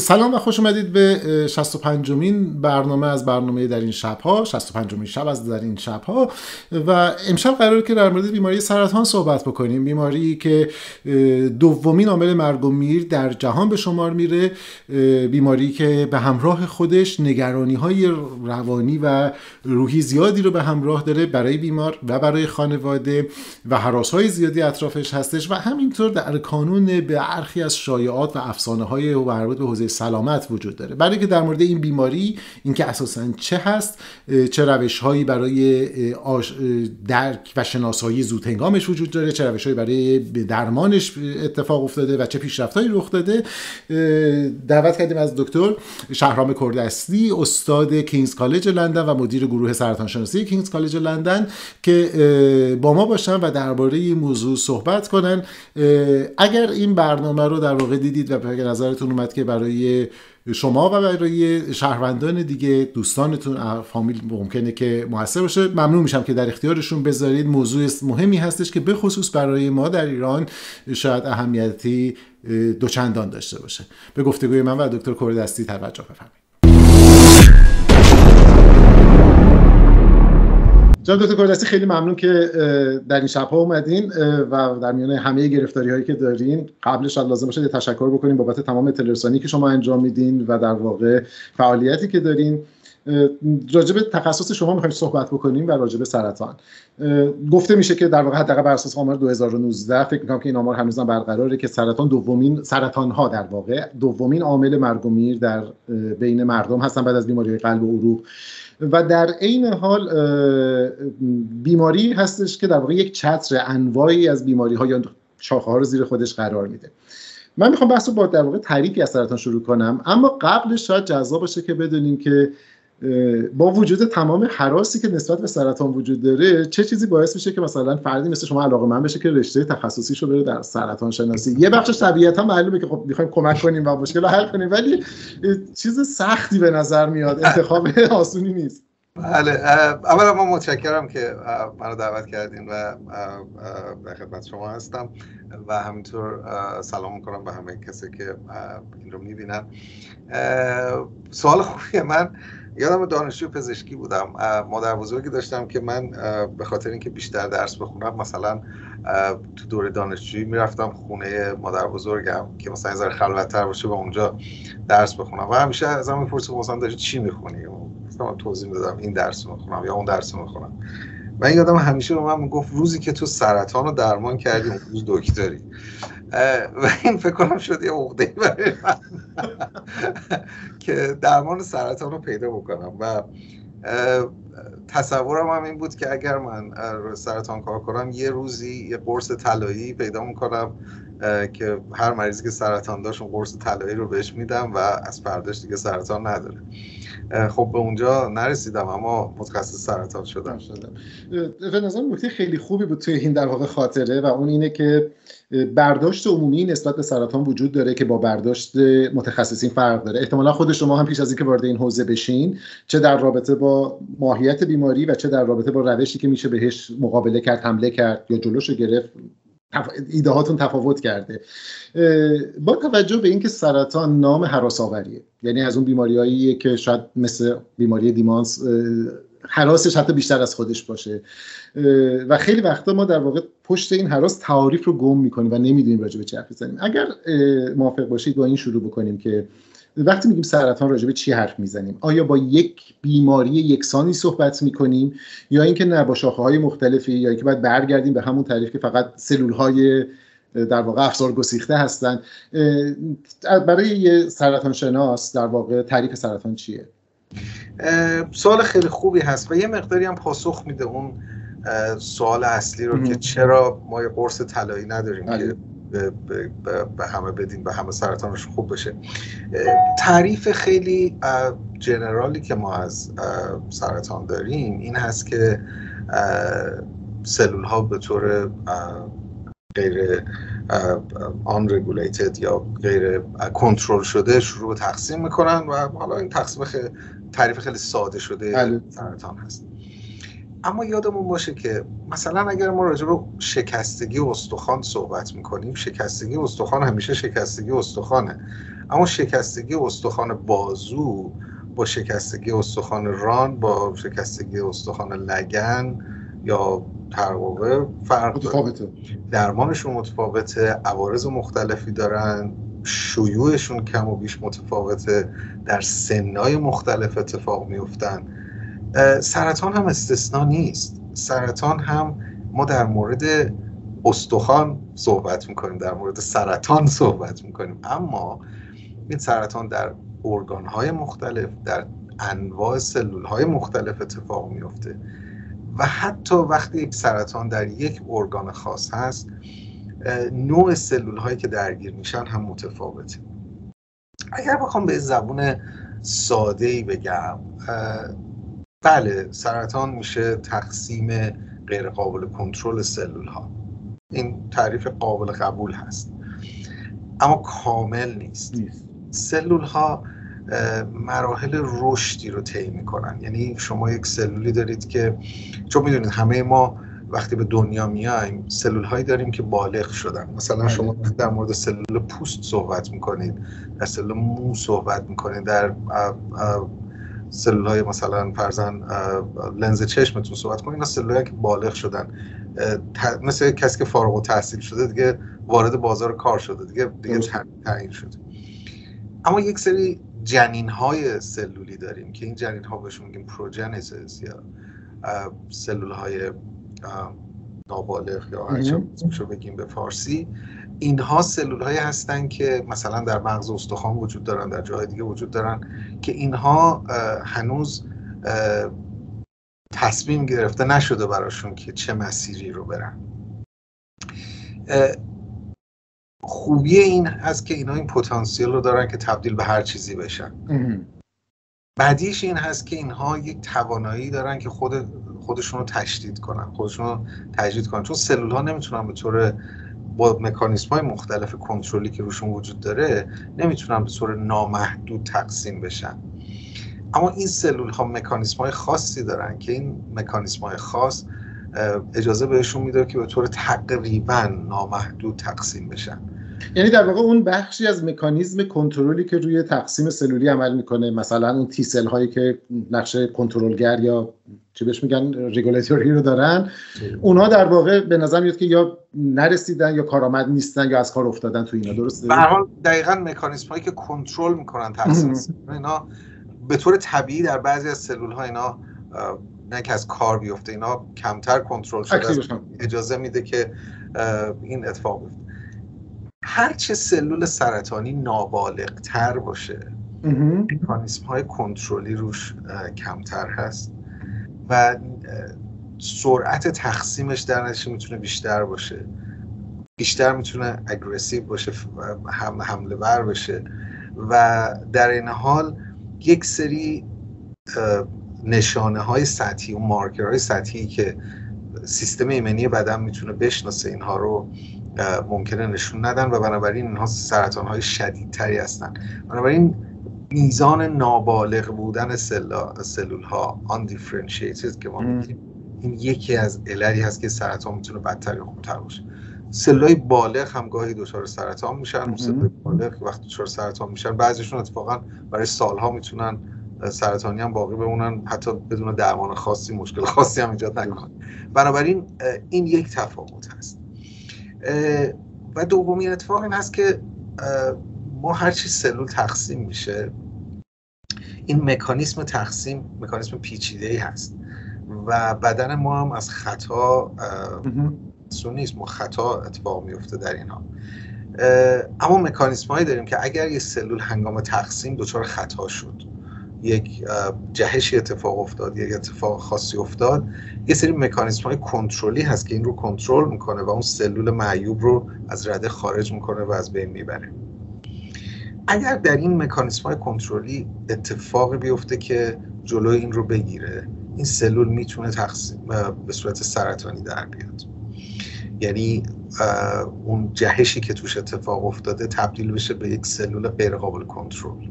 سلام و خوش اومدید به 65 مین برنامه از برنامه در این شبها 65 مین شب از در این شبها. و امشب قراره که در مورد بیماری سرطان صحبت بکنیم. بیماری که دومین عامل مرگ و میر در جهان به شمار میره. بیماری که به همراه خودش نگرانی های روانی و روحی زیادی رو به همراه داره برای بیمار و برای خانواده و حراس های زیادی اطرافش هستش. و همینطور در کانون به برخی از شایعات و افسانه های مربوط به حوزه سلامت وجود داره. برای که در مورد این بیماری اینکه اساسا چه هست چه روش هایی برای درک و شناسایی زود هنگامش وجود داره چه روش هایی برای درمانش اتفاق افتاده و چه پیشرفتهایی رخ داده. دعوت کردیم از دکتر شهرام کردستی استاد کینگز کالج لندن و مدیر گروه سرطان شناسی کینگز کالج لندن که با ما باشن و درباره این موضوع صحبت کنن. اگر این برنامه رو در واقع دیدید و به نظرتون اومد که برای شما و برای شهروندان دیگه دوستانتون فامیل ممکنه که موثر باشه. ممنون میشم که در اختیارشون بذارید. موضوع مهمی هستش که به خصوص برای ما در ایران شاید اهمیتی دوچندان داشته باشه. به گفتگوی من و دکتر کوردستی توجه بفرمایید. جناب دکتر کوردستی خیلی ممنون که در این شبها اومدین و در میان همه گرفتاری هایی که دارین قبلش لازم باشه تشکر بکنیم بابت تمام تلرسانی که شما انجام میدین و در واقع فعالیتی که دارین. راجب تخصص شما می‌خوایم صحبت بکنیم و راجب سرطان. گفته میشه که در واقع حداقل بر اساس آمار 2019 فکر می‌کنم که این آمار هنوزم برقراره که سرطان دومین سرطان ها در واقع دومین عامل مرگ و میر در بین مردم هستن بعد از بیماری قلب و عروق. و در عین حال بیماری هستش که در واقع یک چتر انواعی از بیماری ها یا شاخه ها رو زیر خودش قرار میده. من می‌خوام بحث رو با در واقع تعریفی از سرطان شروع کنم اما قبلش شاید جذاب باشه که بدونیم که با وجود تمام حراسی که نسبت به سرطان وجود داره چه چیزی باعث میشه که مثلا فردی مثل شما علاقه من بشه که رشته تخصصیشو بره در سرطان شناسی؟ یه بخش طبیعتا معلومه که خب می‌خوایم کمک کنیم و مشکل رو حل کنیم ولی چیز سختی به نظر میاد انتخاب آسونی نیست. بله اولا ما متشکرم که منو دعوت کردین و در خدمت شما هستم و همینطور سلام می‌کنم به همه کسی که این رو می‌بینن. سوال خوبیه من یادم دانشجو پزشکی بودم. مادر بزرگی داشتم که من به خاطر اینکه بیشتر درس بخونم مثلا تو دوره دانشجویی می‌رفتم خونه مادر بزرگم که مثلا یه خلوتتر باشه و اونجا درس بخونم. و همیشه ازم می‌پرسید مثلا داشت چی می‌خونی؟ مثلا توضیح می‌دادم این درس می‌خونم یا اون درس می‌خونم. و این یادم همیشه رو من می‌گفت روزی که تو سرطان رو درمان کردی اون روز دکتری. و این فکر کنم شد یه عقده برای من. که درمان سرطان رو پیدا بکنم. و تصورم هم این بود که اگر من سرطان کار کنم یه روزی یه قرص طلایی پیدا می‌کنم که هر مریضی که سرطان داشت اون قرص طلایی رو بهش میدم و از فرداش دیگه سرطان نداره. خب به اونجا نرسیدم اما متخصص سرطان شدم. به نظر نکته خیلی خوبی بود توی این در واقع خاطره و اون اینه که برداشت عمومی نسبت به سرطان وجود داره که با برداشت متخصصین فرق داره. احتمالا خود شما هم پیش از اینکه وارد این حوزه بشین چه در رابطه با ماهیت بیماری و چه در رابطه با روشی که میشه بهش مقابله کرد حمله کرد یا جلوش گرفت ایده هاتون تفاوت کرده. با توجه به اینکه سرطان نام حراس آوریه یعنی از اون بیماریایی که شاید مثل بیماری دیمانس حراسش حتی بیشتر از خودش باشه. و خیلی وقتا ما در واقع پشت این حراس تعاریف رو گم می‌کنیم و نمی‌دونیم راجع به چه حرف بزنیم. اگر موافق باشید با این شروع بکنیم که وقتی میگیم سرطان راجع به چی حرف می‌زنیم آیا با یک بیماری یکسانی صحبت می‌کنیم یا اینکه نه با شاخه های مختلفی یا اینکه باید برگردیم به همون تعریف که فقط سلول های در واقع افزار گسیخته هستن برای یه سرطان شناس در واقع تعریف سرطان چیه؟ سوال خیلی خوبی هست و یه مقداری هم پاسخ میده اون سوال اصلی رو که چرا ما یه قرص طلایی نداریم که بله. به همه بدین به همه سرطانش خوب بشه تعریف خیلی جنرالی که ما از سرطان داریم این هست که سلول ها به طور غیر آن رگولیتد یا غیر کنترل شده شروع به تقسیم می‌کنن و حالا این تقسیم تعریف خیلی ساده شده بله. سرطان هست اما یادمون باشه که مثلا اگر ما راجع به شکستگی استخوان صحبت می‌کنیم شکستگی استخوان همیشه شکستگی استخوانه اما شکستگی استخوان بازو با شکستگی استخوان ران با شکستگی استخوان لگن یا ترقوه فرق متفاوته. درمانشون متفاوته عوارض مختلفی دارن شیوعشون کم و بیش متفاوته در سنهای مختلف اتفاق میفتن سرطان هم استثنا نیست. سرطان هم ما در مورد استخوان صحبت می‌کنیم در مورد سرطان صحبت می‌کنیم. اما این سرطان در ارگانهای مختلف در انواع سلول های مختلف اتفاق میفته و حتی وقتی یک سرطان در یک ارگان خاص هست نوع سلول هایی که درگیر میشن هم متفاوته. اگر بخوام به زبون ساده ای بگم بله سرطان میشه تقسیم غیر قابل کنترل سلول ها این تعریف قابل قبول هست. اما کامل نیست, نیست. سلول ها مراحل رشدی رو طی می‌کنن. یعنی شما یک سلولی دارید که چون می‌دونید همه ما وقتی به دنیا میایم سلول هایی داریم که بالغ شدن. مثلا بله. شما در مورد سلول پوست صحبت می‌کنید در سلول مو صحبت می‌کنید در سلول های مثلا فرزن لنز چشمتون صحبت کنید اینا سلول که بالغ شدن. مثل کسی که فارغ و تحصیل شده دیگه وارد بازار کار شده دیگه دیگه تعیین شده. اما یک سری جنین های سلولی داریم که این جنین ها بهشون میگیم پروجنیسیس یا سلول های نابالغ یا هرچه بگیم به فارسی. اینها سلول هایی هستن که مثلا در مغز استخوان وجود دارن در جاهای دیگه وجود دارن که اینها هنوز تصمیم گرفته نشده براشون که چه مسیری رو برن. خوبی این هست که اینا این پتانسیل رو دارن که تبدیل به هر چیزی بشن. بعدیش این هست که اینها یک توانایی دارن که خود خودشون رو تشدید کنن. خودشون رو تجدید کنن. چون سلول ها نمی‌تونن به طور با مکانیسم های مختلف کنترلی که روشون وجود داره نمی‌تونن به طور نامحدود تقسیم بشن. اما این سلول ها مکانیسم های خاصی دارن که این مکانیسم های خاص اجازه بهشون میده که به طور تقریبا نامحدود تقسیم بشن. یعنی در واقع اون بخشی از مکانیزم کنترلی که روی تقسیم سلولی عمل می‌کنه مثلا اون تی سل هایی که نقش کنترلگر یا چه بهش میگن رگولاتوری رو دارن اونها در واقع به نظر میاد که یا نرسیدن یا کارآمد نیستن یا از کار افتادن تو اینا. درسته؟ به حال دقیقاً مکانیزم هایی که کنترل می‌کنن تقسیم اینا به طور طبیعی در بعضی از سلول ها اینا نه که از کار بیفته اینا کمتر کنترل شده اجازه میده که این اتفاق بیفته. هرچه سلول سرطانی نابالغ تر باشه مکانیسم های کنترلی روش کمتر هست و سرعت تقسیمش در نتیجه می‌تونه بیشتر باشه. بیشتر می‌تونه اگریسیو باشه هم حمله بر بشه و در این حال یک سری نشانه های سطحی و مارکر های سطحی که سیستم ایمنی بدن می‌تونه بشناسه اینها رو ممکنه نشون ندن و بنابراین اینها سرطان های شدیدتری هستن. بنابراین میزان نابالغ بودن سلول ها undifferentiated که ما میگیم این یکی از عللی هست که سرطان می‌تونه بدتر یا خوبتر باشه. سلول بالغ هم گاهی دچار سرطان میشن سلول بالغ وقتی دچار سرطان میشن بعضیشون اتفاقا برای سالها می‌تونن سرطانی هم باقی بمونن حتی بدون درمان خاصی مشکل خاصی هم ایجاد نکنن بنابراین این یک تفاوت هست. و دومین اتفاق این هست که ما هرچی سلول تقسیم میشه این مکانیسم تقسیم مکانیسم پیچیده ای هست. و بدن ما هم از خطا نیست. ما خطا اتفاق میفته در اینها. اما مکانیسم هایی داریم که اگر یه سلول هنگام تقسیم دچار خطا شد. یک جهشی اتفاق افتاد یک اتفاق خاصی افتاد. یه سری مکانیزم های کنترلی هست که این رو کنترل می‌کنه و اون سلول معیوب رو از رده خارج می‌کنه و از بین می‌بره. اگر در این مکانیزم های کنترلی اتفاقی بیفته که جلوی این رو بگیره این سلول می‌تونه تقسیم به صورت سرطانی در بیاد. یعنی اون جهشی که توش اتفاق افتاده تبدیل بشه به یک سلول غیر قابل کنترل.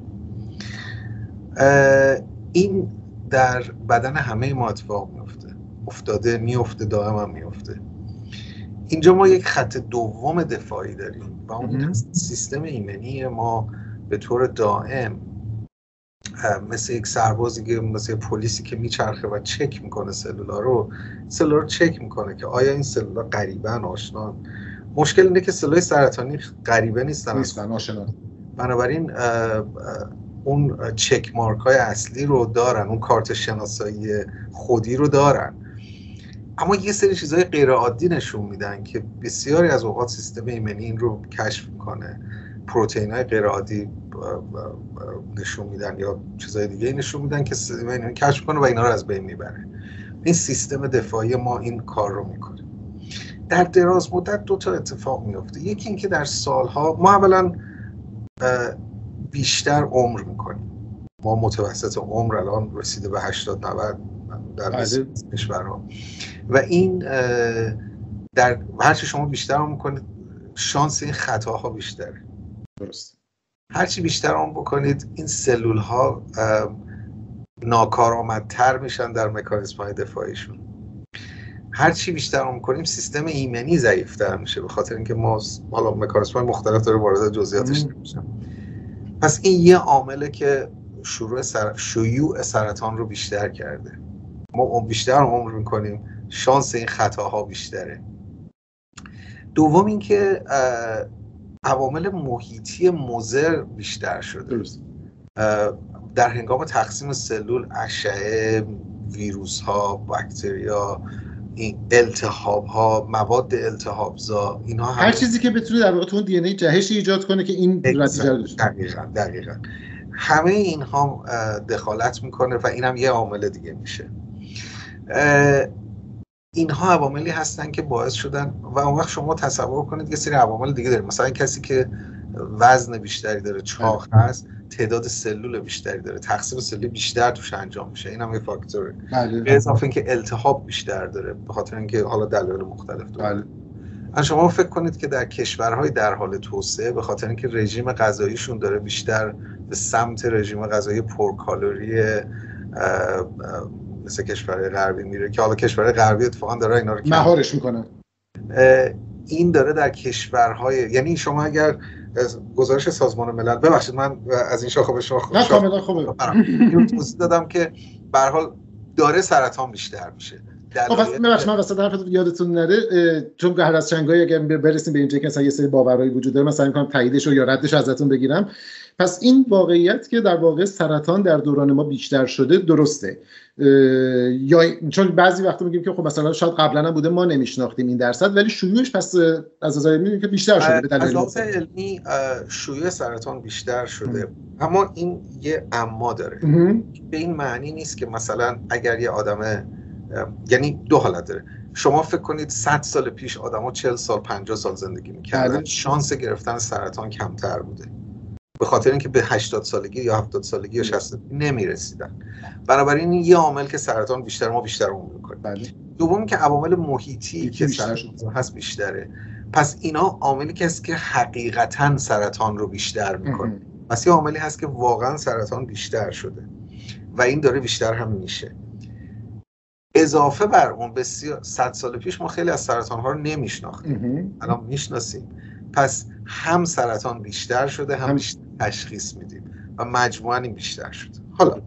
این در بدن همه ما اتفاق میفته افتاده میفته دائم هم میفته اینجا ما یک خط دوم دفاعی داریم و اون سیستم ایمنی ما به طور دائم مثل یک سربازی که مثل پلیسی که میچرخه و چک می‌کنه سلولا رو سلولا رو چک می‌کنه که آیا این سلولا قریبا آشنا مشکل اینه که سلولای سرطانی غریبه نیستن. نیستن آشنا. بنابراین اون چک مارک های اصلی رو دارن اون کارت شناسایی خودی رو دارن. اما یه سری چیزهای غیر عادی نشون میدن که بسیاری از اوقات سیستم ایمنی این رو کشف می‌کنه. پروتئین های غیر عادی نشون میدن یا چیزهای دیگه نشون میدن که سیستم کشف کنه و اینا رو از بین می‌بره. این سیستم دفاعی ما این کار رو می‌کنه. در دراز مدت دو تا اتفاق میفته یکی اینکه در سالها ما اولا بیشتر عمر می‌کنیم. ما متوسط عمر الان رسیده به 80 90 در بله. کشورها. و این در هرچی شما بیشتر می‌کنید شانس این خطاها بیشتره. درست. هرچی بیشتر آن بکنید این سلول ها ناکارآمدتر میشن در مکانیزم های دفاعیشون. هرچی بیشتر آن کنیم سیستم ایمنی ضعیفتر میشه به خاطر اینکه ما حالا مکانیزم های مختلف داره وارد جزئیاتش نمیشم پس این یه عامله که شروع سر... شیوع سرطان رو بیشتر کرده. ما بیشتر عمر می‌کنیم شانس این خطاها بیشتره. دوم اینکه عوامل محیطی مضر بیشتر شده. در هنگام تقسیم سلول اشعه ویروس ها باکتریا این التهاب ها مواد التهاب زا اینها هر چیزی که بتونه در واقع تو دی ان جهش ایجاد کنه که این نتیجه دقیقاً دقیقاً. همه اینها دخالت می‌کنه و اینم یه عامل دیگه میشه. اینها عواملی هستن که باعث شدن و اون وقت شما تصور کنید یه سری عوامل دیگه داریم. مثلا کسی که وزن بیشتری داره چاق بله. هست تعداد سلول بیشتری داره تقسیم سلول بیشتر توش انجام میشه این هم یه فاکتوره بله. به اضافه اینکه التهاب بیشتر داره به خاطر اینکه حالا دلایل مختلف داره بله. شما فکر کنید که در کشورهای در حال توسعه به خاطر اینکه رژیم غذاییشون داره بیشتر به سمت رژیم غذایی پرکالری مثل کشور غربی میره که حالا کشور غربی اتفاقا داره اینا رو مهارش می‌کنه این داره در کشورهای یعنی شما اگر گزارش سازمان ملل. ببخشید من از این شاخه به شاخه نه کاملا خوبه. دادم که به حال داره سرطان بیشتر میشه. خب پس ببخشید من وسط حرفتون یادتون نره چون هر از چنگای اگه برسیم به اینجا که مثلا یه سری باورایی وجود داره مثلا می‌کنم تاییدش رو یا ردش ازتون بگیرم. پس این واقعیت که در واقع سرطان در دوران ما بیشتر شده درسته. یا چون بعضی وقتا میگیم که خب مثلا شاید قبلا هم بوده ما نمیشناختیم این درصد ولی شیوعش پس از نظر علمی که بیشتر شده به از علمی شیوع سرطان بیشتر شده. اما این یه اما داره. به این معنی نیست که مثلا اگر یه آدم یعنی دو حالت داره. شما فکر کنید 100 سال پیش آدما 40 سال 50 سال زندگی می‌کردن. بله. شانس گرفتن سرطان کمتر بوده. به خاطر اینکه به 80 سالگی یا 70 سالگی یا 60 نمی رسیدن بنابراین این یه عامل که سرطان بیشتر ما بیشتر عمر می‌کنیم. بله. دوم که عوامل محیطی که سرطان هست بیشتره. پس اینا عاملی که هست که حقیقتا سرطان رو بیشتر می‌کنه. پس یه عاملی هست که واقعا سرطان بیشتر شده. و این داره بیشتر هم میشه. اضافه بر اون بسیار صد سال پیش ما خیلی از سرطان ها رو نمیشناختیم. الان می‌شناسیم. پس هم سرطان بیشتر شده هم, بیشتر تشخیص میدیم و مجموعا این بیشتر شده حالا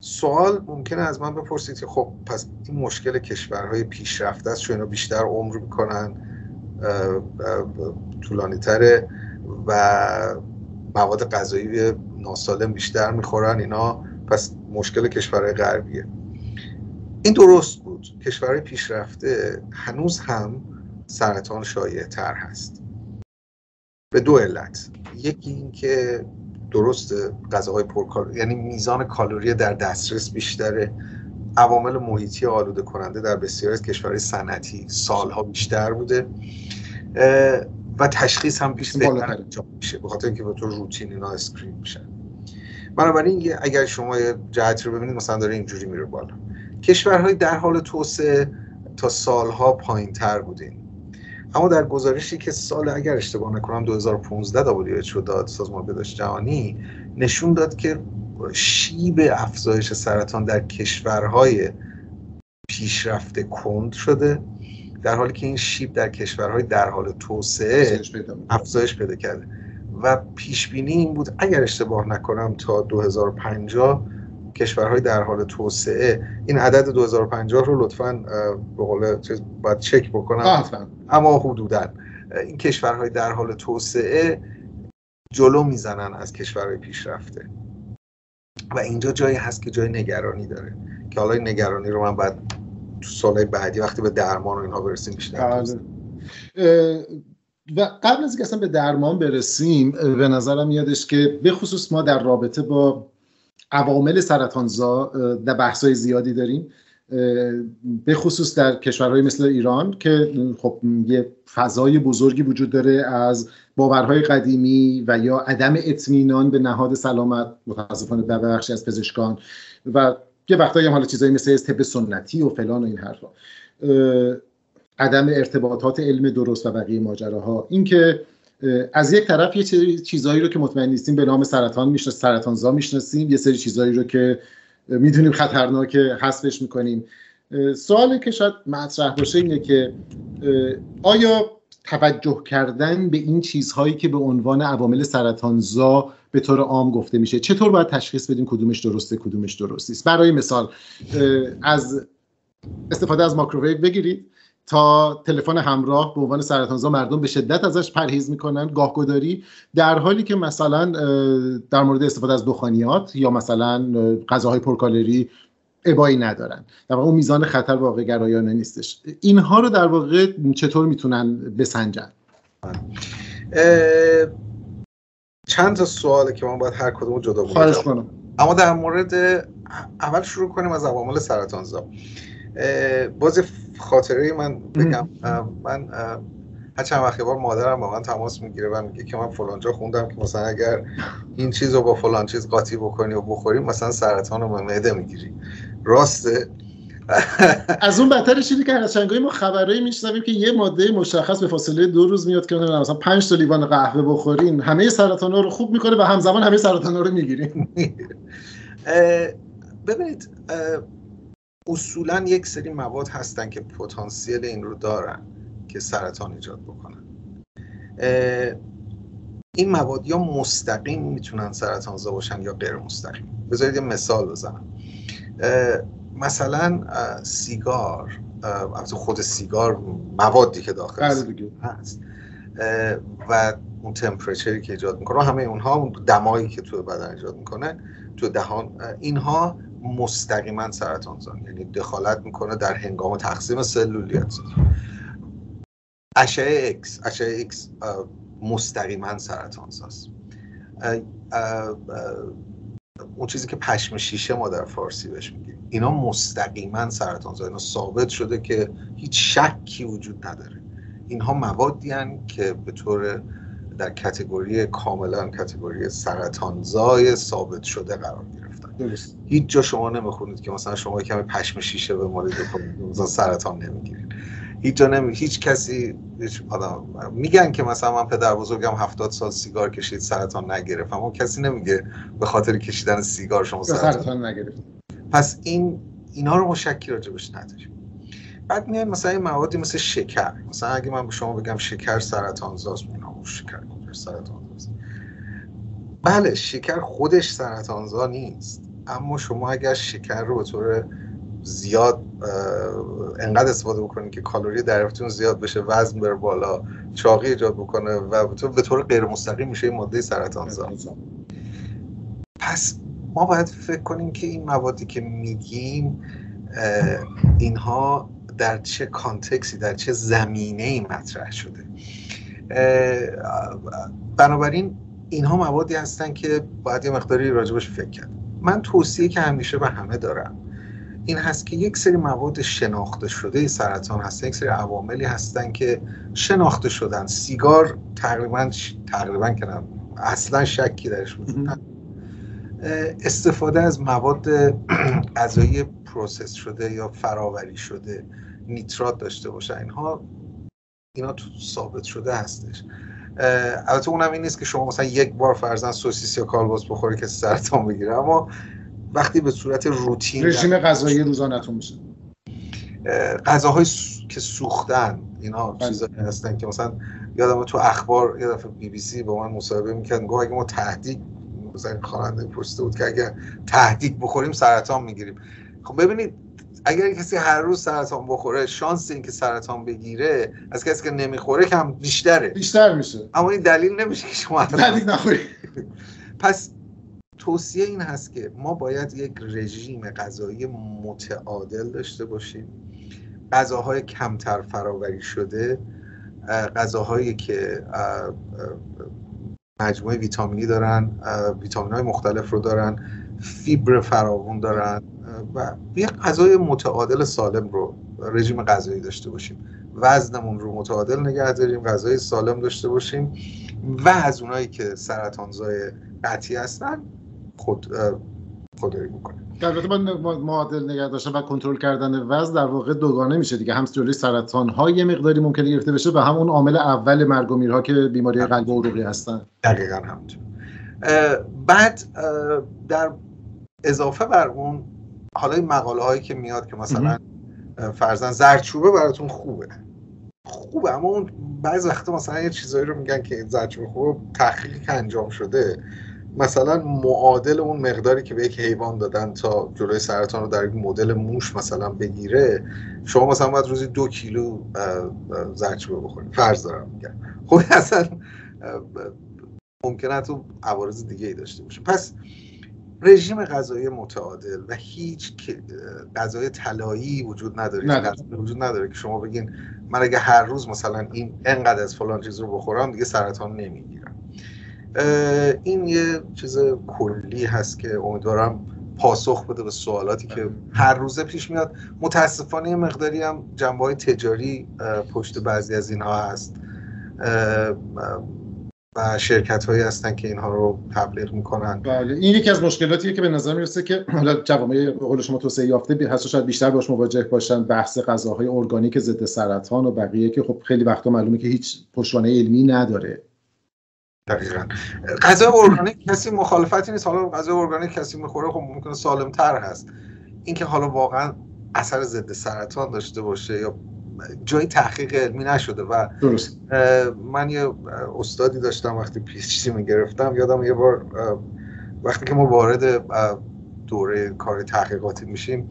سوال ممکنه از من بپرسید که خب پس این مشکل کشورهای پیشرفته است چون بیشتر عمر می‌کنن طولانی تره و مواد غذایی ناسالم بیشتر می‌خورن اینا پس مشکل کشورهای غربیه. این درست بود. کشورهای پیشرفته هنوز هم سرطان شایع تر هست. به دو علت. یکی اینکه درست غذاهای پرکالری یعنی میزان کالری در دسترس بیشتره عوامل محیطی آلوده کننده در بسیاری از کشورهای صنعتی سالها بیشتر بوده و تشخیص هم بیشتر انجام میشه به خاطر اینکه به طور روتین اینا screen میشن. بنابراین اگر شما یه جهت رو ببینید مثلا داره اینجوری میره بالا. کشورهای در حال توسعه تا سالها پایین تر بودن. اما در گزارشی که سال اگر اشتباه نکنم 2015 WHO داد سازمان بهداشت جهانی نشون داد که شیب افزایش سرطان در کشورهای پیشرفته کند شده در حالی که این شیب در کشورهای در حال توسعه افزایش پیدا کرده. و پیش بینی این بود اگر اشتباه نکنم تا 2050 کشورهای در حال توسعه این عدد 2050 رو لطفا به قول چیز باید چک بکنم. اما حدودا این کشورهای در حال توسعه جلو می‌زنن از کشورهای پیشرفته. و اینجا جایی هست که جای نگرانی داره. که حالا این نگرانی رو من بعد تو سالهای بعدی وقتی به درمان و اینها برسیم بیشتر بله. و قبل از اینکه اصلا به درمان برسیم به نظرم یادش که به خصوص ما در رابطه با عوامل سرطانزا در بحثای زیادی داریم به خصوص در کشورهای مثل ایران که خب یه فضای بزرگی وجود داره از باورهای قدیمی و یا عدم اطمینان به نهاد سلامت متاسفانه به بخشی از پزشکان و یه وقتایی هم حالا چیزایی مثل طب سنتی و فلان و این حرفا. عدم ارتباطات علم درست و بقیه ماجراها. اینکه از یک طرف یه چیزایی رو که مطمئن نیستیم به نام سرطان می‌شناسیم سرطانزا می‌شناسیم. یه سری چیزایی رو که می‌دونیم خطرناکه حذفش می‌کنیم. سوالی که شاید مطرح باشه اینه که آیا توجه کردن به این چیزهایی که به عنوان عوامل سرطانزا به طور عام گفته میشه چطور باید تشخیص بدیم کدومش درسته کدومش درست نیست برای مثال از استفاده از ماکروویو بگیرید. تا تلفن همراه به عنوان سرطانزا مردم به شدت ازش پرهیز می‌کنن گاهگداری در حالی که مثلا در مورد استفاده از دخانیات یا مثلا غذاهای پرکالری ابایی ندارن. در واقع اون میزان خطر واقع گرایانه نیستش. اینها رو در واقع چطور می‌تونن بسنجن؟ چند تا سواله که من باید هر کدوم جدا کنم اما در مورد اول شروع کنیم از عوامل سرطانزا. باز خاطره من بگم من هر چند وقتی بار مادرم با من تماس می‌گیره و میگه که من فلانجا خوندم که مثلا اگر این چیز رو با فلان چیز قاطی بکنی و بخوری مثلا سرطان رو معده می‌گیری. راسته؟ از اون بدترش اینه که از چنگای ما خبرایی میشنویم که یه ماده مشخص به فاصله دو روز میاد که مثلا 5 تا لیوان قهوه بخورین همه سرطان ها رو خوب می‌کنه و همزمان همه سرطان ها رو می‌گیریم ببینید اصولا یک سری مواد هستن که پتانسیل این رو دارن که سرطان ایجاد بکنن. این مواد یا مستقیم می‌تونن سرطانزا باشن یا غیر مستقیم. بذارید یه مثال بزنم. مثلا سیگار خود سیگار موادی که داخل بله هست. و اون تمپریچری که ایجاد می‌کنه همه اونها اون دمایی که تو بدن ایجاد می‌کنه تو دهان اینها مستقیما سرطانزا یعنی دخالت می‌کنه در هنگام تقسیم سلولیت. اشعه X اشعه X مستقیما سرطانزاست اون چیزی که پشم شیشه ما در فارسی بهش میگیم. اینا مستقیما سرطانزا اینا ثابت شده که هیچ شکی وجود نداره. اینها موادی که به طور در کتگوری کاملا کتگوری سرطانزای ثابت شده قرار درست. هیچ جا شما نمی‌خونید که مثلا شما کمی پشم شیشه به مورد مثلا سرطان نمی‌گیرید. هیچ جا نمی هیچ کسی هیچ میگن که مثلا من پدر بزرگم هفتاد سال سیگار کشید سرطان نگرفت. اما کسی نمیگه به خاطر کشیدن سیگار شما سرطان, سرطان نگرفت. پس این اینا رو ما شکی راجبش نداریم. بعد میاد مثلا این موادی مثل شکر. مثلا اگه من به شما بگم شکر سرطان زاست میگم شکر سرطان زاست. بله شکر خودش سرطانزا نیست. اما شما اگر شکر رو به طور زیاد انقدر استفاده بکنید که کالری دریافتون زیاد بشه وزن بره بالا چاقی ایجاد بکنه و به طور غیر مستقیم میشه ماده سرطانزا پس ما باید فکر کنیم که این موادی که میگیم اینها در چه کانتکسی در چه زمینه ای مطرح شده. بنابراین اینها موادی هستن که باید یه مقداری راجبش فکر کرد من توصیه که همیشه به همه دارم. این هست که یک سری مواد شناخته شده سرطان هستن یک سری عواملی هستن که شناخته شدن. سیگار تقریبا تقریبا که اصلا شکی درش وجود استفاده از مواد غذایی process شده یا فراوری شده نیترات داشته باشه اینها اینا تو ثابت شده هستش. البته اونم این نیست که شما مثلا یک بار فرضاً سوسیس یا کالباس بخوری که سرطان بگیره. اما وقتی به صورت روتین رژیم غذایی روزانه‌تون میشه. غذاهای که سوختن اینا بله. چیزایی هستن که مثلا یادم تو اخبار یه دفعه بی بی سی با من مصاحبه می‌کرد گفت اگه ما تهدید مثلا خواننده پرسیده بود که اگه تهدید بخوریم سرطان می‌گیریم. خب ببینید اگر کسی هر روز سرطان بخوره شانس اینکه سرطان بگیره از کسی که نمی‌خوره کم بیشتره. بیشتر میشه. اما این دلیل نمیشه که شما دلیل نخوری. پس توصیه این هست که ما باید یک رژیم غذایی متعادل داشته باشیم. غذاهای کمتر فراوری شده غذاهایی که مجموعه ویتامینی دارن ویتامین های مختلف رو دارن فیبر فراوون دارن. و یک غذای متعادل سالم رو رژیم غذایی داشته باشیم. وزنمون رو متعادل نگه داریم غذای سالم داشته باشیم و از اونایی که سرطانزای قطعی هستن خود خودداری بکنیم. البته با معادل نگه داشتن و کنترل کردن وزن در واقع دوگانه میشه دیگه. هم جلوی سرطان ها یه مقداری ممکنه گرفته بشه و همون عامل اول مرگ و میرها که بیماری قلب و عروقی هستن. دقیقا همونطور. بعد در اضافه بر اون حالا این مقاله هایی که میاد که مثلا فرزن زرچوبه براتون خوبه. خوبه اما اون بعض وقتا مثلا یه چیزایی رو میگن که زرچوبه خوبه تحقیقی که انجام شده. مثلا معادل اون مقداری که به یک حیوان دادن تا جلوی سرطان رو در یک مدل موش مثلا بگیره شما مثلا باید روزی دو کیلو زرچوبه بخورید. فرض دارم میگم. خب اصلا ممکنه تو عوارض دیگه ای داشته باشه. پس رژیم غذایی متعادل و هیچ غذای طلایی وجود نداره. وجود نداره که شما بگین من اگه هر روز مثلا این انقدر از فلان چیز رو بخورم دیگه سرطان نمی‌گیرم. این یه چیز کلی هست که امیدوارم پاسخ بده به سوالاتی که هر روزه پیش میاد. متاسفانه مقداری هم جنبه های تجاری پشت بعضی از اینها هست. و شرکت هایی هستن که اینها رو تبلیغ می‌کنن. بله این یکی از مشکلاتیه که به نظر می‌رسه که حالا جوامع قول شما توسعه یافته هست شاید بیشتر باش مواجه باشن بحث غذاهای ارگانیک ضد سرطان و بقیه که خب خیلی وقتا معلومه که هیچ پشتوانه علمی نداره. دقیقا. غذا ارگانیک کسی مخالفتی نیست. حالا غذا ارگانیک کسی می‌خوره خب ممکنه سالم تر هست. اینکه حالا واقعا اثر ضد سرطان داشته باشه یا جای تحقیق علمی نشده و درست. من یه استادی داشتم وقتی پیش می گرفتم یادم یه بار وقتی که ما وارد دوره کار تحقیقاتی میشیم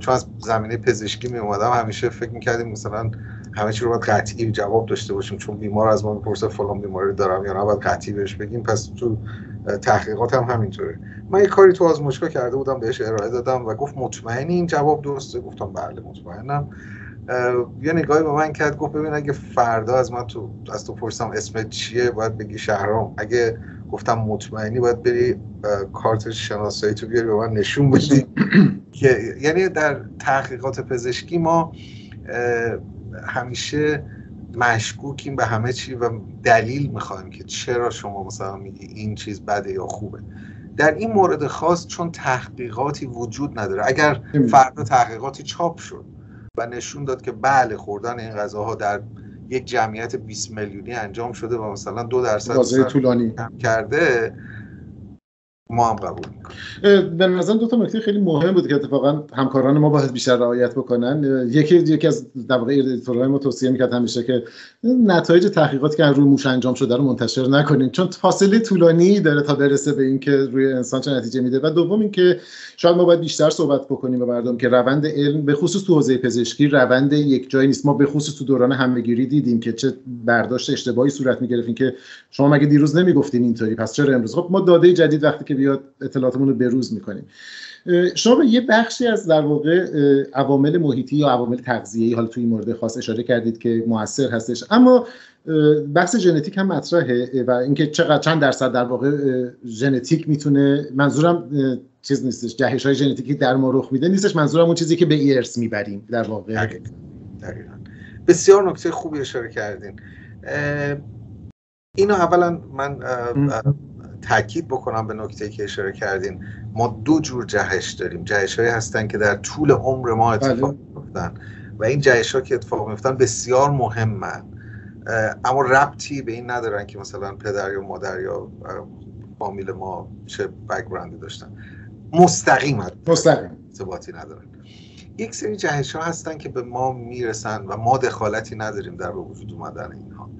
چون از زمینه پزشکی می اومدم همیشه فکر می‌کردیم مثلا همه چی رو باید قطعی جواب داشته باشیم چون بیمار از ما می‌پرسه فلان بیماری دارم یا نه باید قطعی بهش بگیم پس تو تحقیقات هم همینطوره. من یه کاری تو آزمایشگاه کرده بودم بهش ارائه دادم و گفت مطمئنی این جواب درسته؟ گفتم بله مطمئنم. یه نگاهی به من کرد گفت ببین اگه فردا از من تو از تو پرسم اسمت چیه باید بگی شهرام. اگه گفتم مطمئنی باید بری کارت شناسایی تو بیاری به من نشون بدی. که یعنی در تحقیقات پزشکی ما همیشه مشکوکیم به همه چی و دلیل می‌خوایم که چرا شما مثلا میگی این چیز بده یا خوبه. در این مورد خاص چون تحقیقاتی وجود نداره. اگر فردا تحقیقاتی چاپ شد و نشون داد که بله خوردن این غذاها در یک جمعیت 20 میلیونی انجام شده و مثلا دو درصد طولانی. کرده. ما هم قبول به نظر دو تا نکته خیلی مهم بود که اتفاقا همکاران ما باید بیشتر رعایت بکنن. یکی یکی از در واقع editor های ما توصیه می‌کرد همیشه که نتایج تحقیقاتی که روی موش انجام شده رو منتشر نکنین چون فاصله طولانی داره تا برسه به اینکه روی انسان چه نتیجه میده. و دوم اینکه شاید ما باید بیشتر صحبت بکنیم به مردم که روند علم به خصوص تو حوزه پزشکی روند یک جایی نیست. ما به خصوص تو دوران همهگیری دیدیم که چه برداشت اشتباهی صورت می‌گرفت. که شما مگه دیروز نمی‌گفتین اینطوری پس چرا امروز؟ خب ما داده جدید وقتی بیاد اطلاعاتمون رو بروز می‌کنیم. شما به یه بخشی از در واقع عوامل محیطی یا عوامل تغذیه‌ای حالا توی این مورد خاص اشاره کردید که موثر هستش. اما بحث ژنتیک هم مطرحه و اینکه چقدر چند درصد در واقع ژنتیک می‌تونه منظورم چیز نیستش جهش های ژنتیکی در ما رخ میده نیستش منظورم اون چیزی که به ارث می‌بریم در واقع. دقیقا. بسیار نکته خوبی اشاره کردین. اینو اولا من تاکید بکنم به نکته که اشاره کردین. ما دو جور جهش داریم. جهش هایی هستن که در طول عمر ما اتفاق بله. میفتن و این جهش ها که اتفاق میفتن بسیار مهمن. اما ربطی به این ندارن که مثلا پدر یا مادر یا فامیل ما چه بکگراندی داشتن. مستقیم مستقیم. ندارن. یک سری جهش ها هستن که به ما می‌رسن و ما دخالتی نداریم در به وجود اومدن اینها.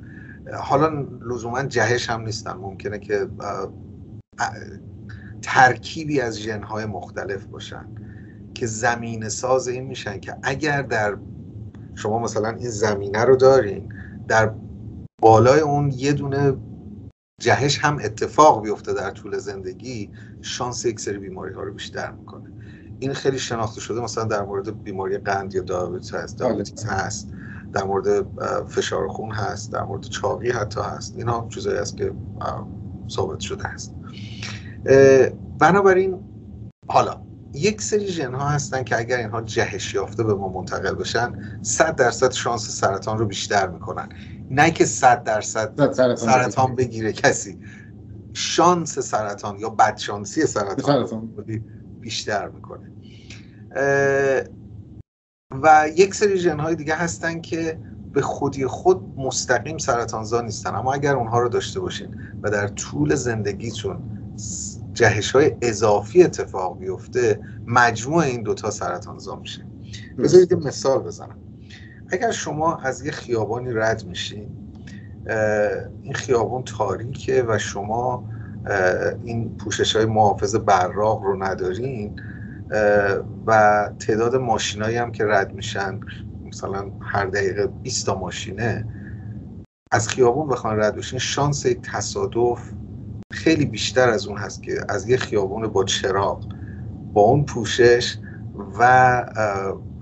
حالا لزوما جهش هم نیستن. ممکنه که ترکیبی از ژنهای مختلف باشن که زمین ساز این میشن که اگر در شما مثلا این زمینه رو دارین در بالای اون یه دونه جهش هم اتفاق بیفته در طول زندگی شانس یک سری بیماری ها رو بیشتر می‌کنه. این خیلی شناخته شده مثلا در مورد بیماری قند یا دیابتیس هست. دیابتیس هست. در مورد فشار خون هست در مورد چاقی حتی هست. اینا چیزایی هست که ثابت شده هست. بنابراین حالا یک سری ژن ها هستن که اگر اینها جهش یافته به ما منتقل بشن 100 درصد شانس سرطان رو بیشتر می‌کنن. نه که 100 درصد سرطان, سرطان بگیره. کسی. شانس سرطان یا بدشانسی سرطان, سرطان. بیشتر می‌کنه. و یک سری ژن های دیگه هستن که به خودی خود مستقیم سرطانزا نیستن. اما اگر اونها رو داشته باشین و در طول زندگیتون جهش های اضافی اتفاق بیفته مجموع این دوتا سرطانزا میشه. بذارید مثال بزنم. اگر شما از یه خیابانی رد میشین این خیابان تاریکه و شما این پوشش های محافظ براق رو ندارین و تعداد ماشینایی هم که رد میشن مثلا هر دقیقه 20 تا ماشینه از خیابون بخوان رد بشین شانس تصادف خیلی بیشتر از اون هست که از یه خیابون با چراغ با اون پوشش و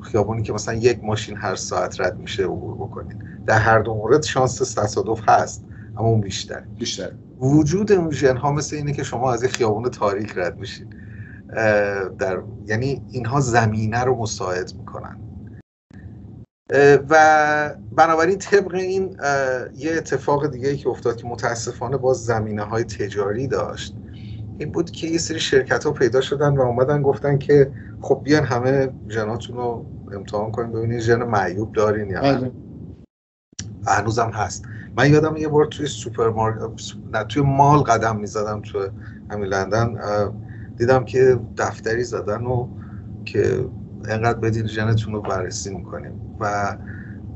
خیابونی که مثلا یک ماشین هر ساعت رد میشه عبور بکنید. در هر دو مورد شانس تصادف هست اما اون بیشتر بیشتر وجود اون ژن ها مثل اینه که شما از یه خیابون تاریک رد میشید. در یعنی اینها زمینه رو مساعد می‌کنن. و بنابراین طبق این یه اتفاق دیگه ای که افتاد که متاسفانه باز زمینه های تجاری داشت این بود که یه سری شرکت ها پیدا شدن و اومدن گفتن که خب بیاین همه ژناتون رو امتحان کنیم ببینید ژن معیوب دارین یا نه. بله. هنوزم هست. من یادم یه بار توی سوپرمارکت نه توی mall قدم می‌زدم توی همین لندن. دیدم که دفتری زدن و که انقدر بدین ژنتون رو بررسی می‌کنیم. و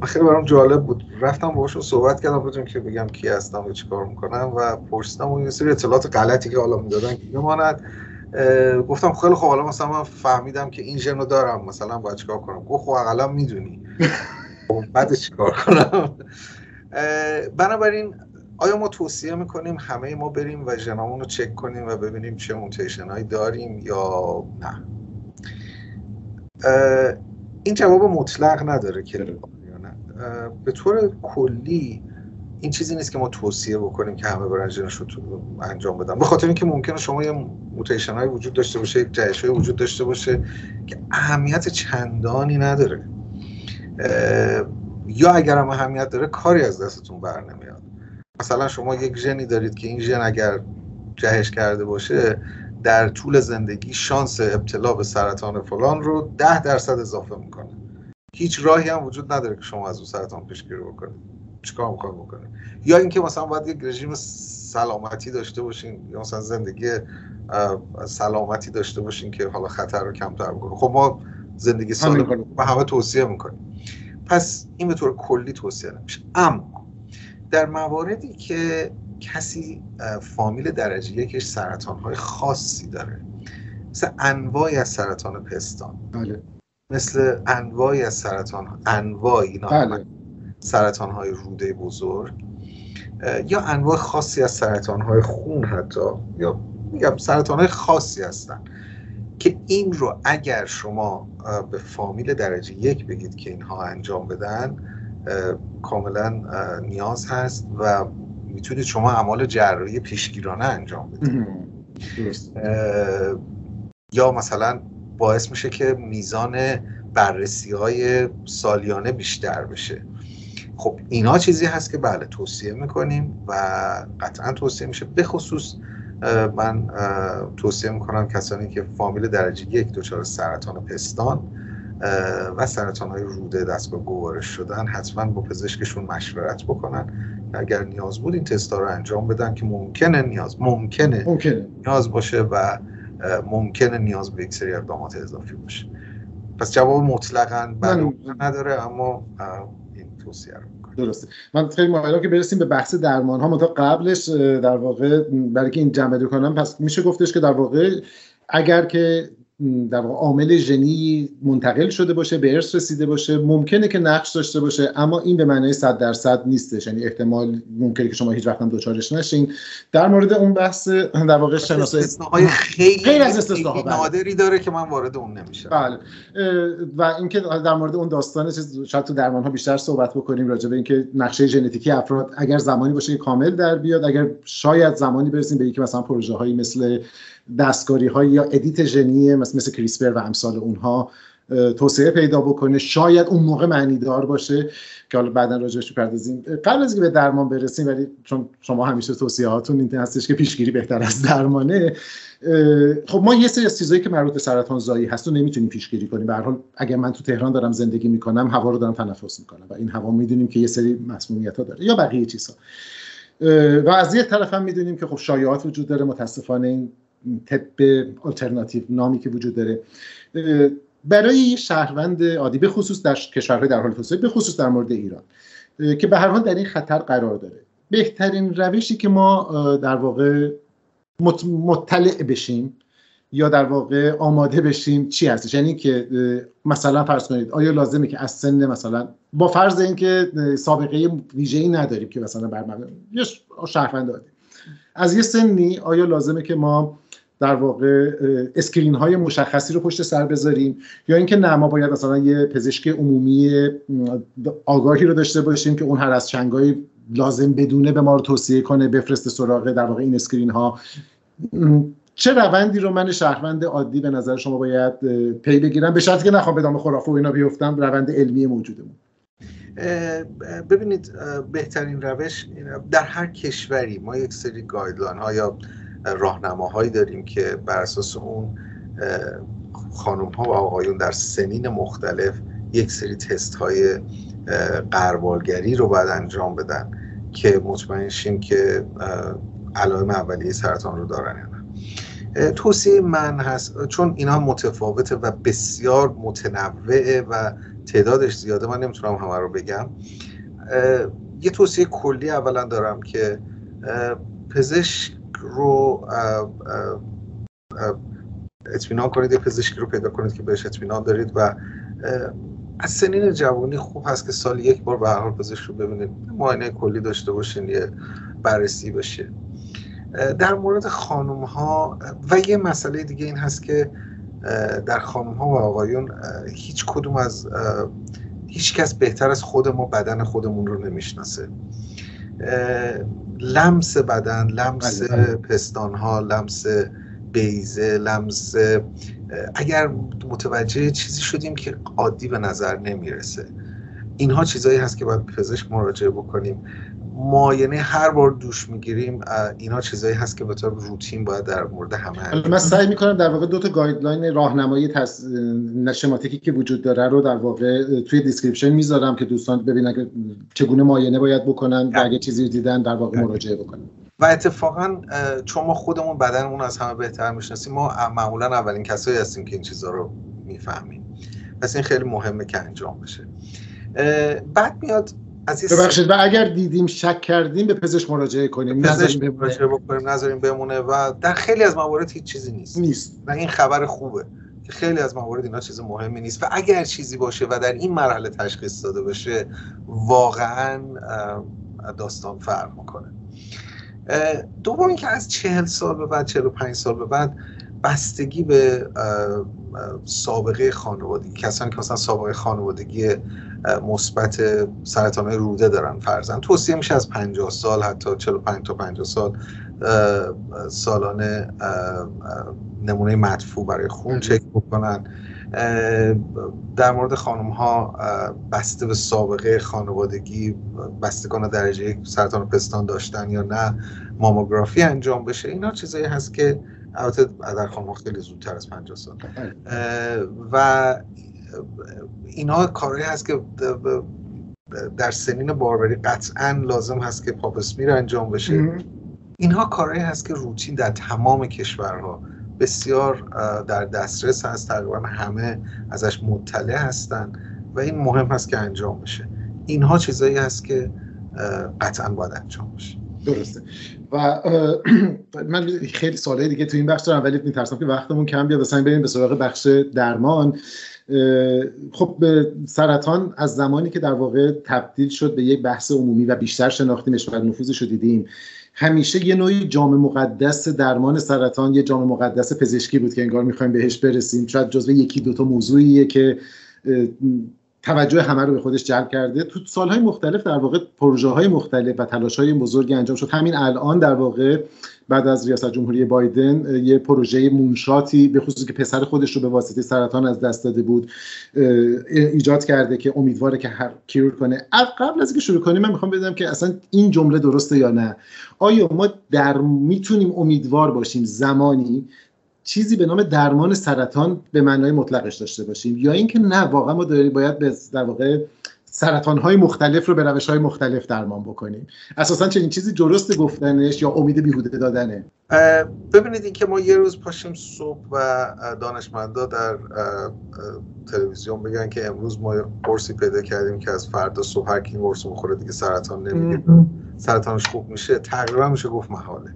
من خیلی برام جالب بود. رفتم باهاشون صحبت کردم بدون که بگم کی هستم و چیکار می‌کنم و پرسیدم اون یه سری اطلاعات غلطی که حالا می‌دادن که بماند گفتم خیلی خوب حالا مثلا من فهمیدم که این ژن رو دارم مثلا باید چیکار کنم. گفت خب اقلا می‌دونی. بعد چیکار کنم؟ بنابراین آیا ما توصیه می‌کنیم همه ما بریم و ژنامون رو چک کنیم و ببینیم چه موتیشن هایی داریم یا نه؟ این جواب مطلق نداره که به طور کلی این چیزی نیست که ما توصیه بکنیم که همه برن ژنش رو انجام بدن. به خاطر اینکه ممکنه شما یه موتیشن های وجود داشته باشه یک جهش های وجود داشته باشه که اهمیت چندانی نداره. یا اگر هم اهمیت داره کاری از دستتون بر نمیاد. مثلا شما یک ژنی دارید که این ژن اگر جهش کرده باشه در طول زندگی شانس ابتلا به سرطان فلان رو ده درصد اضافه می‌کنه. هیچ راهی هم وجود نداره که شما از اون سرطان پیشگیری بکنید. چیکار می‌خواید بکنید یا اینکه مثلا باید یک رژیم سلامتی داشته باشین یا مثلا زندگی سلامتی داشته باشین که حالا خطر رو کمتر بکنه. خب ما زندگی سالم و همه توصیه می‌کنیم. پس این به طور کلی توصیه نمیشه. اما در مواردی که کسی فامیل درجه یکش سرطان های خاصی داره مثل انواعی از سرطان پستان بله. مثل انواعی از سرطان انواعی اینا بله. سرطان های روده بزرگ یا انواع خاصی از سرطان های خون حتی یا میگم سرطان های خاصی هستن که این رو اگر شما به فامیل درجه یک بگید که اینها انجام بدن کاملا نیاز هست و می‌تونید شما اعمال جراحی پیشگیرانه انجام بدید. یا مثلا باعث میشه که میزان بررسی های سالیانه بیشتر بشه. خب اینا چیزی هست که بله توصیه می‌کنیم و قطعا توصیه میشه. به خصوص من توصیه می‌کنم کسانی که فامیل درجه یک دچار سرطان پستان و سرطان های روده دستگاه گوارش شدن حتما با پزشکشون مشورت بکنن. اگر نیاز بود این تستا رو انجام بدن که ممکنه نیاز ممکنه, ممکنه. نیاز باشه و ممکنه نیاز به یک سری اقدامات اضافی باشه. پس جواب مطلقا بله نداره اما این توصیه رو درسته. من خیلی مایلم که برسیم به بحث درمان ها تا قبلش در واقع برای که این جنبه کنم پس میشه گفتش که در واقع اگر که در واقع عامل ژنی منتقل شده باشه به ارث رسیده باشه. ممکنه که نقش داشته باشه اما این به معنای 100 درصد نیستش. یعنی احتمال ممکنه که شما هیچ وقت هم دوچارش نشین. در مورد اون بحث در واقع شناسایی خیلی خیلی از استثناء بله. نادری داره که من وارد اون نمیشم. بله. و اینکه در مورد اون داستان شاید تو درمان ها بیشتر صحبت بکنیم راجع به اینکه نقشه ژنتیکی افراد اگر زمانی باشه که کامل در بیاد اگر شاید زمانی برسیم به اینکه مثلا پروژه هایی مثل دستکاری های یا edit ژنی مثل, مثل CRISPR و امثال اونها توسعه پیدا بکنه. شاید اون موقع معنی دار باشه که حالا بعدا راجعش بپردازیم. قبل از اینکه به درمان برسیم ولی چون شما همیشه توصیه هاتون این هستش که پیشگیری بهتر از درمانه خب ما یه سری از چیزایی که مربوط به سرطان زایی هست رو نمی‌تونیم پیشگیری کنیم. به حال اگر من تو تهران دارم زندگی می‌کنم هوا رو دارم تنفس می‌کنم و این هوا می‌دونیم که یه سری مسمومیت ها داره یا بقیه چیزها. و از یه طرف هم می‌دونیم که خب شایعات وجود داره. متاسفانه این طب آلترناتیو نامی که وجود داره. برای یه شهروند عادی به خصوص در کشورهای در حال توسعه به خصوص در مورد ایران که به هر حال در این خطر قرار داره. بهترین روشی که ما در واقع مطلع بشیم یا در واقع آماده بشیم چی هستش؟ یعنی که مثلا فرض کنید آیا لازمه که از سن مثلا با فرض اینکه سابقه ویژه‌ای نداریم که مثلا بر یه شهروند از یه سنی آیا لازمه که ما در واقع اسکرین های مشخصی رو پشت سر بذاریم یا اینکه نه ما باید مثلا یه پزشک عمومی آگاهی رو داشته باشیم که اون هر از چنگایی لازم بدونه به ما رو توصیه کنه بفرسته سراغ در واقع این اسکرین ها چه روندی رو من شهروند عادی به نظر شما باید پی بگیرم؟ به شرطی که نخوام به دام خرافه و اینا بیفتم روند علمی موجودمون. ببینید بهترین روش در هر کشوری ما یک سری گایدلاین ها یا راهنماهایی داریم که بر اساس اون خانم ها و آقایون در سنین مختلف یک سری تست های قربالگری رو باید انجام بدن که مطمئن شیم که علائم اولیه سرطان رو دارن یا توصیه من هست چون اینا متفاوته و بسیار متنوعه و تعدادش زیاده من نمی‌تونم همه رو بگم. یه توصیه کلی اولا دارم که پزشک رو اطمینان کنید یه پزشکی رو پیدا کنید که بهش اطمینان دارید و از سنین جوانی خوب هست که سال یک بار به هر پزشک رو ببینید. معاینه کلی داشته باشین یه بررسی بشه. در مورد خانم ها و یه مسئله دیگه این هست که در خانم ها و آقایون هیچ کدوم از هیچ کس بهتر از خود ما بدن خودمون رو نمی‌شناسه. لمس بدن لمس بله، بله. پستان ها لمس بیزه لمس اگر متوجه چیزی شدیم که عادی به نظر نمی‌رسه اینها چیزایی هست که باید پزشک مراجعه بکنیم ماینه هر بار دوش می‌گیریم اینا چیزایی هست که به طور روتین باید در مورد همه من سعی می‌کنم در واقع دو تا guideline راهنمایی تس... schematic ی که وجود داره رو در واقع توی description می‌ذارم که دوستان ببینن که چگونه معاینه باید بکنن و اگه چیزی دیدن در واقع مراجعه بکنن. و اتفاقا چون ما خودمون بدنمون از همه بهتر می‌شناسیم ما معمولا اولین کسایی هستیم که این چیزها رو می‌فهمیم. پس این خیلی مهمه که انجام بشه. بعد میاد ببخشید و اگر دیدیم شک کردیم به پزشک مراجعه کنیم نذاریم مراجعه بکنیم نذاریم بمونه و در خیلی از موارد هیچ چیزی نیست. نیست. و این خبر خوبه. که خیلی از موارد اینا چیز مهمی نیست. و اگر چیزی باشه و در این مرحله تشخیص داده بشه واقعا داستان فرق می‌کنه. دوم اینکه از چهل سال به بعد چهل و پنج سال به بعد بستگی به سابقه خانوادگی. کسانی که مثلا سابقه خانوادگی مثبت سرطان روده دارن فرزن توصیه میشه از 50 سال حتی 45 تا 50 سال سالانه نمونه مدفوع برای خون چک بکنن. در مورد خانم ها بسته به سابقه خانوادگی بستگان درجه یک سرطان پستان داشتن یا نه ماموگرافی انجام بشه اینا چیزایی هست که البته در خانم خیلی زودتر از 50 سال. و اینا کاری هست که در سنین باربری قطعا لازم هست که پاپسمیر انجام بشه. اینها کارهایی هست که روتین در تمام کشورها بسیار در دسترس هست. تقریبا همه ازش مطلع هستن و این مهم هست که انجام بشه. اینها چیزایی هست که قطعا باید انجام بشه. درسته. و من خیلی ساله دیگه تو این بخش دارم ولی میترسم که وقتمون کم بیاد. اصلا بریم به سراغ بخش درمان. خب سرطان از زمانی که در واقع تبدیل شد به یک بحث عمومی و بیشتر شناختیمش و نفوذش رو دیدیم همیشه یه نوعی جام مقدس درمان سرطان یه جام مقدس پزشکی بود که انگار می‌خوایم بهش برسیم. شاید جزو یکی دوتا موضوعیه که توجه همه رو به خودش جلب کرده. تو سالهای مختلف در واقع پروژه های مختلف و تلاش های بزرگی انجام شد. همین الان در واقع بعد از ریاست جمهوری بایدن یه پروژه مونشاتی به خصوص که پسر خودش رو به واسطه سرطان از دست داده بود ایجاد کرده که امیدواره که هر کیور کنه. قبل از اینکه شروع کنیم من می‌خوام بدونم که اصلا این جمله درسته یا نه؟ آیا ما در می‌تونیم امیدوار باشیم زمانی چیزی به نام درمان سرطان به معنای مطلقش داشته باشیم. یا اینکه نه واقعا ما داریم باید به در واقع سرطان های مختلف رو به روش های مختلف درمان بکنیم. اساسا چنین چیزی درست گفتنش یا امید بیهوده دادنه. ببینید این که ما یه روز پاشیم صبح و دانشمندا در تلویزیون بگن که امروز ما قرصی پیدا کردیم که از فردا صبح هر کی قرص بخوره دیگه سرطان نمی‌گیره سرطانش خوب میشه. تقریبا میشه گفت محاله.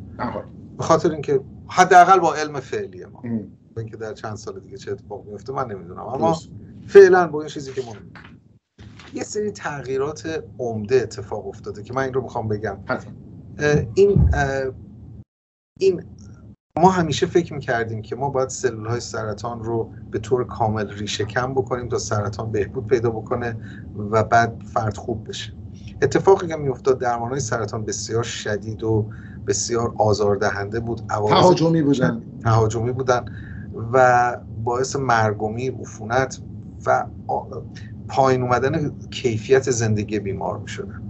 به خاطر اینکه حداقل با علم فعلی ما. اینکه در چند سال دیگه چه اتفاق میفته من نمی‌دونم. اما فعلا با این چیزی که ما یه سری تغییرات عمده اتفاق افتاده که من این رو می‌خوام بگم. این این ما همیشه فکر می‌کردیم که ما باید سلول های سرطان رو به طور کامل ریشه کم بکنیم تا سرطان بهبود پیدا بکنه و بعد فرد خوب بشه. اتفاقی که میافتاد درمان های سرطان بسیار شدید و بسیار آزاردهنده بود تهاجمی بودن. تهاجمی بودن و باعث مرگومی عفونت و پایین اومدن کیفیت زندگی بیمار می شدن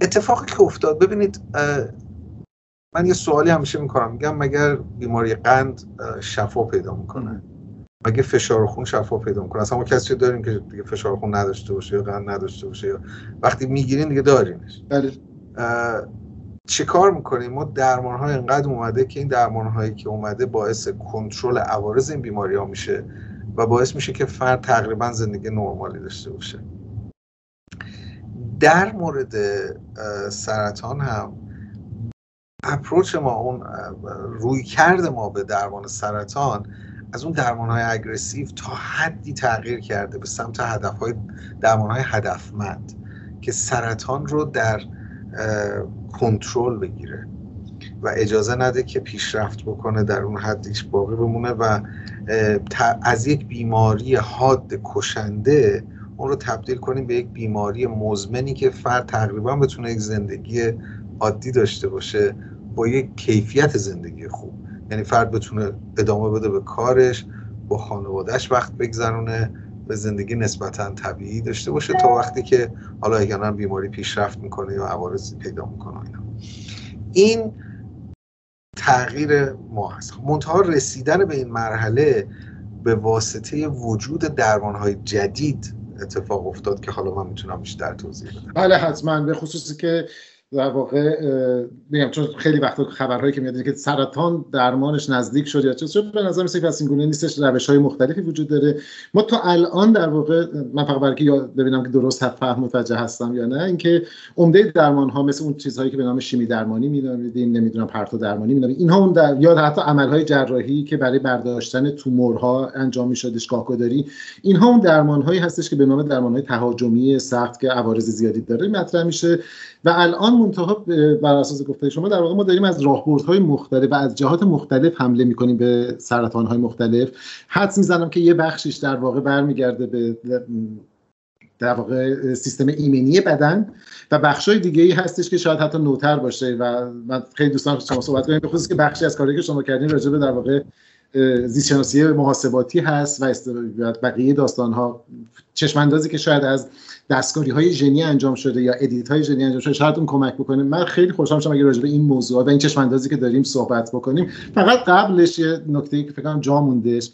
اتفاقی که افتاد ببینید من یه سوالی همیشه می‌کنم. میگم مگر بیماری قند شفا پیدا می‌کنه؟ مگه فشار خون شفا پیدا می‌کنه؟ اصلا ما کسی داریم که دیگه فشار خون نداشته باشه یا قند نداشته باشه یا وقتی می‌گیرین دیگه دارینش بله. چه کار می‌کنیم؟ ما درمان های انقدر اومده که این درمان هایی که اومده باعث کنترل عوارض این بیماری ها میشه و باعث میشه که فرد تقریبا زندگی نرمالی داشته باشه. در مورد سرطان هم اپروچ ما اون روی کرد ما به درمان سرطان از اون درمان های اگریسیو تا حدی تغییر کرده به سمت هدف های درمان های هدفمند که سرطان رو در کنترل بگیره و اجازه نده که پیشرفت بکنه در اون حدیش باقی بمونه و از یک بیماری حاد کشنده اون رو تبدیل کنیم به یک بیماری مزمنی که فرد تقریبا بتونه یک زندگی عادی داشته باشه با یک کیفیت زندگی خوب. یعنی فرد بتونه ادامه بده به کارش با خانوادهش وقت بگذرونه به زندگی نسبتا طبیعی داشته باشه تا وقتی که حالا اگر بیماری پیشرفت می‌کنه یا عوارضی پیدا می‌کنه اینا. این تغییر ما هست. منتها رسیدن به این مرحله به واسطه وجود درمانهای جدید اتفاق افتاد که حالا من می‌تونم بیشتر توضیح بدم. بله حتما. به خصوصی که در واقع میگم چون خیلی وقتا خبرهایی که میاد که سرطان درمانش نزدیک شد یا چه به نظر میاد که این گونه نیستش روش های مختلفی وجود داره. ما تا الان در واقع من فقط برای که ببینم که درست فهم متوجه هستم یا نه اینکه عمده درمان ها مثل اون چیزهایی که به نام شیمی درمانی مینامیدیم نمی‌دونم پرتو درمانی مینامید اینها اون در... یا حتی عمل های جراحی که برای برداشتن تومورها انجام میشدش گاهگداری اینها اون درمان هایی هستش که به نام درمان های تهاجمی سخت که عوارض زیادی داره مطرح میشه. و الان منتها بر اساس گفته شما در واقع ما داریم از راهبردهای مختلف و از جهات مختلف حمله می‌کنیم به سرطانهای مختلف. حدس می‌زنم که یه بخشیش در واقع برمیگرده به در واقع سیستم ایمنی بدن و بخشای دیگه ای هستش که شاید حتی نوتر باشه و من خیلی دوستان شما صحبت کنیم به که بخشی از کاری که شما کردین راجع به در واقع زیستشناسی محاسباتی هست و بقیه داستان ها چشم اندازی که شاید از دستکاری های ژنی انجام شده یا ادیت های ژنی انجام شده شاید اون کمک بکنه. من خیلی خوشحال شدم اگه راجع به این موضوع و این چشم اندازی که داریم صحبت بکنیم. فقط قبلش یه نکته که فکر کنم جا موندهش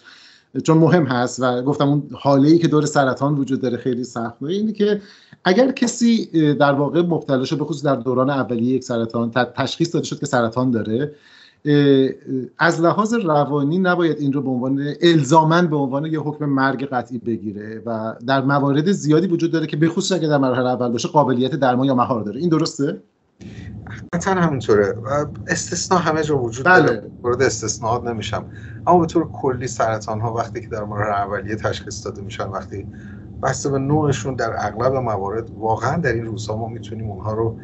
چون مهم هست و گفتم اون حاله ای که دور سرطان وجود داره خیلی سخت. اینه که اگر کسی در واقع مبتلا شد به خصوص در دوران اولیه یک سرطان تشخیص داده شد که سرطان داره از لحاظ روانی نباید این رو به عنوان الزامن به عنوان یه حکم مرگ قطعی بگیره و در موارد زیادی وجود داره که بخصوص اگه در مرحله اول باشه قابلیت درمان یا مهار داره. این درسته؟ قطعا همینطوره. استثناء همه جا وجود بله. داره مورد استثناءات نمیشم. اما به طور کلی سرطان ها وقتی که در مورد اولیه تشخیص داده میشن وقتی بسته به نوعشون در اغلب موارد واقعا در این روزها ما می‌تونیم اونها رو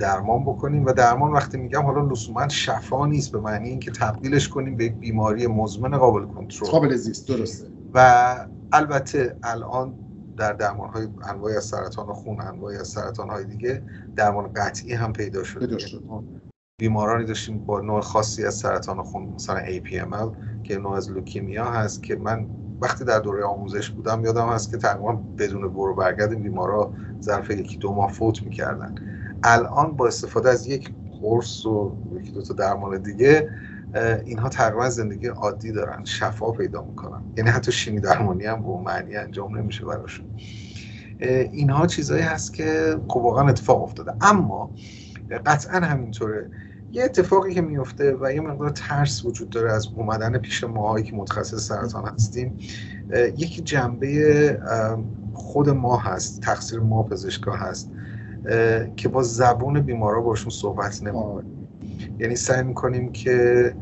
درمان بکنیم و درمان وقتی میگم حالا لزوما شفا نیست به معنی اینکه تبدیلش کنیم به یک بیماری مزمن قابل کنترل. قابل زیست درسته. و البته الان در درمان های انواعی از سرطان خون انواعی از سرطان های دیگه درمان قطعی هم پیدا شده. پیدا شد. بیمارانی داشتیم با نوع خاصی از سرطان خون مثلا APML که نوع از لوکیمیا هست که من وقتی در دوره آموزش بودم یادم هست که تقریبا بدون برو برگرد بیمارا ظرف یکی دو ماه فوت می‌کردن. الان با استفاده از یک قرص و یکی دو تا درمان دیگه اینها تقریبا زندگی عادی دارن شفا پیدا می‌کنن. یعنی حتی شیمی درمانی هم به معنی انجام نمیشه براشون. اینها چیزایی هست که خب واقعا اتفاق افتاده. اما قطعا همینطوره. یه اتفاقی که میفته و یه مقدار ترس وجود داره از اومدن پیش ماهایی که متخصص سرطان هستیم یکی جنبه خود ما هست تقصیر ما پزشکا هست. که با زبون بیمارا باشون صحبت نمی‌کنیم. یعنی سعی می‌کنیم که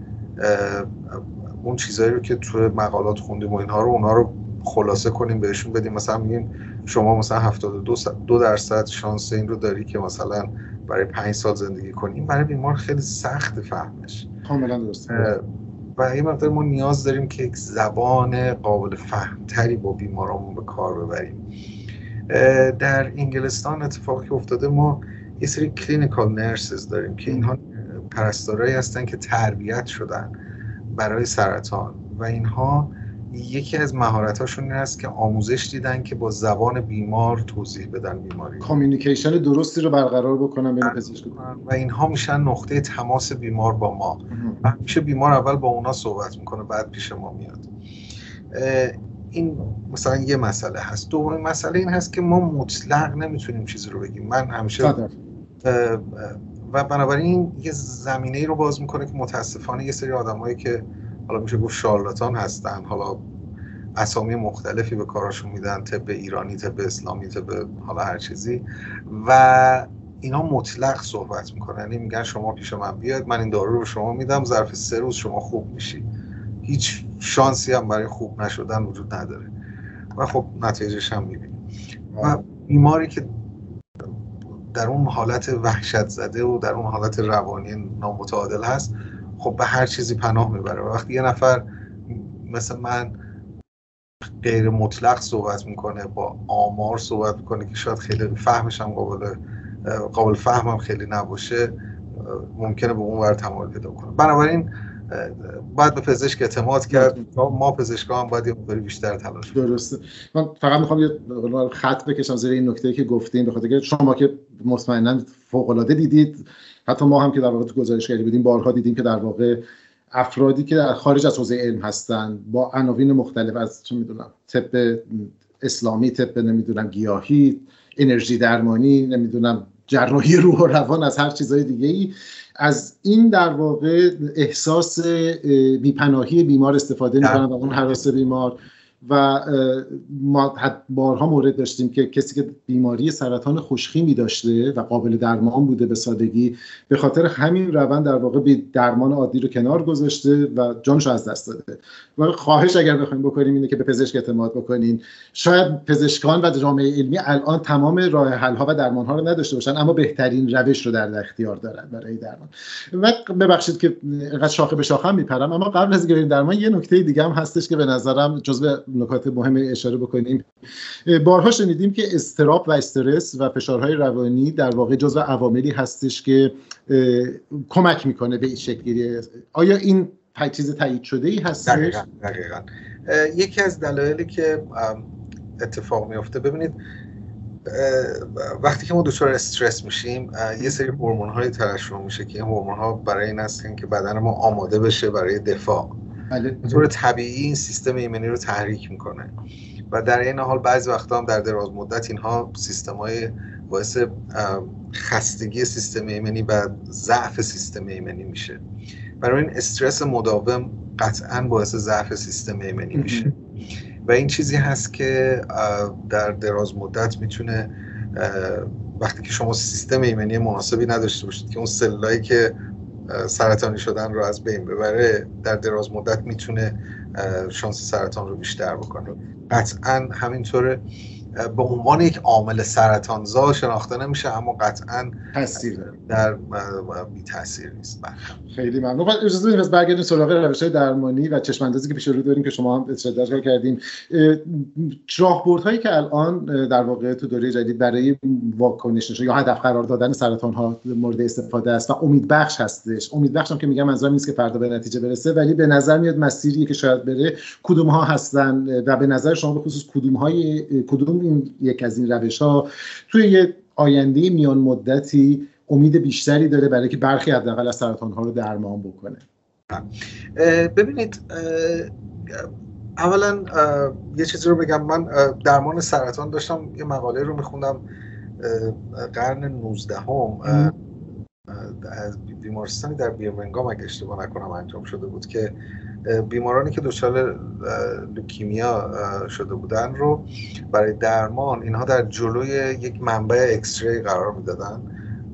اون چیزهایی رو که تو مقالات خوندیم و اینها رو اونها رو خلاصه کنیم بهشون بدیم. مثلا میگیم شما مثلا 72 دو درصد شانس این رو داری که مثلا برای پنج سال زندگی کنی. این برای بیمار خیلی سخت فهمش. کاملا درسته و این مقدار ما نیاز داریم که یک زبان قابل فهمتری با بیمارامون به کار ببریم. در انگلستان اتفاقی افتاده ما یه سری کلینیکال نرسز داریم که اینها پرستارایی هستن که تربیت شدن برای سرطان و اینها یکی از مهارتاشون این است که آموزش دیدن که با زبان بیمار توضیح بدن بیماری. کامیونیکیشن درستی رو برقرار بکنن بین پزشک. و اینها میشن نقطه تماس بیمار با ما. میشه بیمار اول با اونا صحبت می‌کنه بعد پیش ما میاد. این مثلا یه مسئله هست. دومین مسئله این هست که ما مطلق نمی‌تونیم چیزی رو بگیم. من همیشه و بنابراین یه زمینه ای رو باز می‌کنه که متاسفانه یه سری آدمایی که حالا میشه گفت شارلاتان هستن حالا اسامی مختلفی به کاراشون میدن طب ایرانی طب اسلامی طب حالا هر چیزی. و اینا مطلق صحبت می‌کنن. یعنی میگن شما پیش من بیاید من این دارو رو شما میدم ظرف سه روز شما خوب میشی. هیچ شانسی هم برای خوب نشدن وجود نداره. و خب نتیجهش هم می‌بینیم. و بیماری که در اون حالت وحشت زده و در اون حالت روانی نامتعادل هست خب به هر چیزی پناه می‌بره. و وقتی یه نفر مثل من غیر مطلق صحبت می‌کنه با آمار صحبت می‌کنه که شاید خیلی فهمش هم قابل قابل فهمم خیلی نباشه ممکنه به اون ور تمایل پیدا کنه. بنابراین باید به پزشک اعتماد کرد. ما پزشکا هم باید یه مقداری بیشتر تلاش درسته. من فقط می‌خوام یه خط بکشم زیر این نکته که گفتین بخاطر که شما که مطمئنا فوق العاده دیدید حتی ما هم که در واقع تو گزارش کردیم بودیم بارها دیدیم که در واقع افرادی که در خارج از حوزه علم هستن با عناوین مختلف از چه می‌دونم طب اسلامی طب نمی‌دونم گیاهی انرژی درمانی نمی‌دونم جراحی روح و روان از هر چیزهای دیگه ای از این در واقع احساس بیپناهی بیمار استفاده می‌کنن و اون حراس بیمار. و ما بارها مورد داشتیم که کسی که بیماری سرطان خوشخیمی داشته و قابل درمان بوده به سادگی به خاطر همین روند در واقع به درمان عادی رو کنار گذاشته و جانش از دست داده. و خواهش اگر بخوایم بکنیم اینه که به پزشک اعتماد بکنین. شاید پزشکان و جامعه علمی الان تمام راه حل ها و درمان ها رو نداشته باشن اما بهترین روش رو در اختیار دارن برای درمان. و ببخشید که اینقدر شاخه به شاخه میپرم اما قبل از اینکه درمان یه نکته دیگه هم هستش که به نظرم جزو نکات مهم اشاره بکنیم بارها شنیدیم که استراب و استرس و فشارهای روانی در واقع جزو عواملی هستش که کمک می‌کنه به این شکلی آیا این چیز تایید شده ای هستش؟ دقیقا, دقیقا. یکی از دلایلی که اتفاق میفته ببینید وقتی که ما دچار استرس میشیم یه سری هورمون های ترشح میشه که این هورمون ها برای این هستن که بدن ما آماده بشه برای دفاع بله. به طور طبیعی این سیستم ایمنی رو تحریک می‌کنه. و در این حال بعضی وقتا هم در دراز مدت اینها سیستم های باعث خستگی سیستم ایمنی و ضعف سیستم ایمنی میشه. برای این استرس مداوم قطعا باعث ضعف سیستم ایمنی میشه. و این چیزی هست که در دراز مدت می‌تونه وقتی که شما سیستم ایمنی مناسبی نداشته باشید که اون سلولایی که سرطانی شدن رو از بین ببره در دراز مدت می‌تونه شانس سرطان رو بیشتر بکنه. قطعا همینطوره. به عنوان یک عامل سرطانزا شناخته نمیشه اما قطعا تاثیر داره در بی تاثیر نیست. بله. خیلی ممنون. خب، اجازه بدید برگردیم سراغ روش های درمانی و چشم اندازی که پیش رو داریم که شما هم اشاره کردیم هایی که الان در واقع تو دوره جدید برای واکنش یا هدف قرار دادن سرطان ها مورد استفاده است و امید بخش هستش. امید بخش هم که میگم منظورم نیست که فردا به نتیجه برسه ولی به نظر میاد مسیری که شاید بره کدوم ها هستن و به نظر شما به خصوص کدوم های کدوم این یک از این روش ها توی یه آینده میان مدتی امید بیشتری داره برای که برخی حداقل از سرطان ها رو درمان بکنه. ببینید اولا یه چیزی رو بگم. من درمان سرطان داشتم یه مقاله رو میخوندم قرن 19 هم از بیمارستانی در بیرمنگام اگه اشتباه نکنم انجام شده بود که بیمارانی که دچار لوکیمیا شده بودن رو برای درمان اینها در جلوی یک منبع اکسری قرار می‌دادن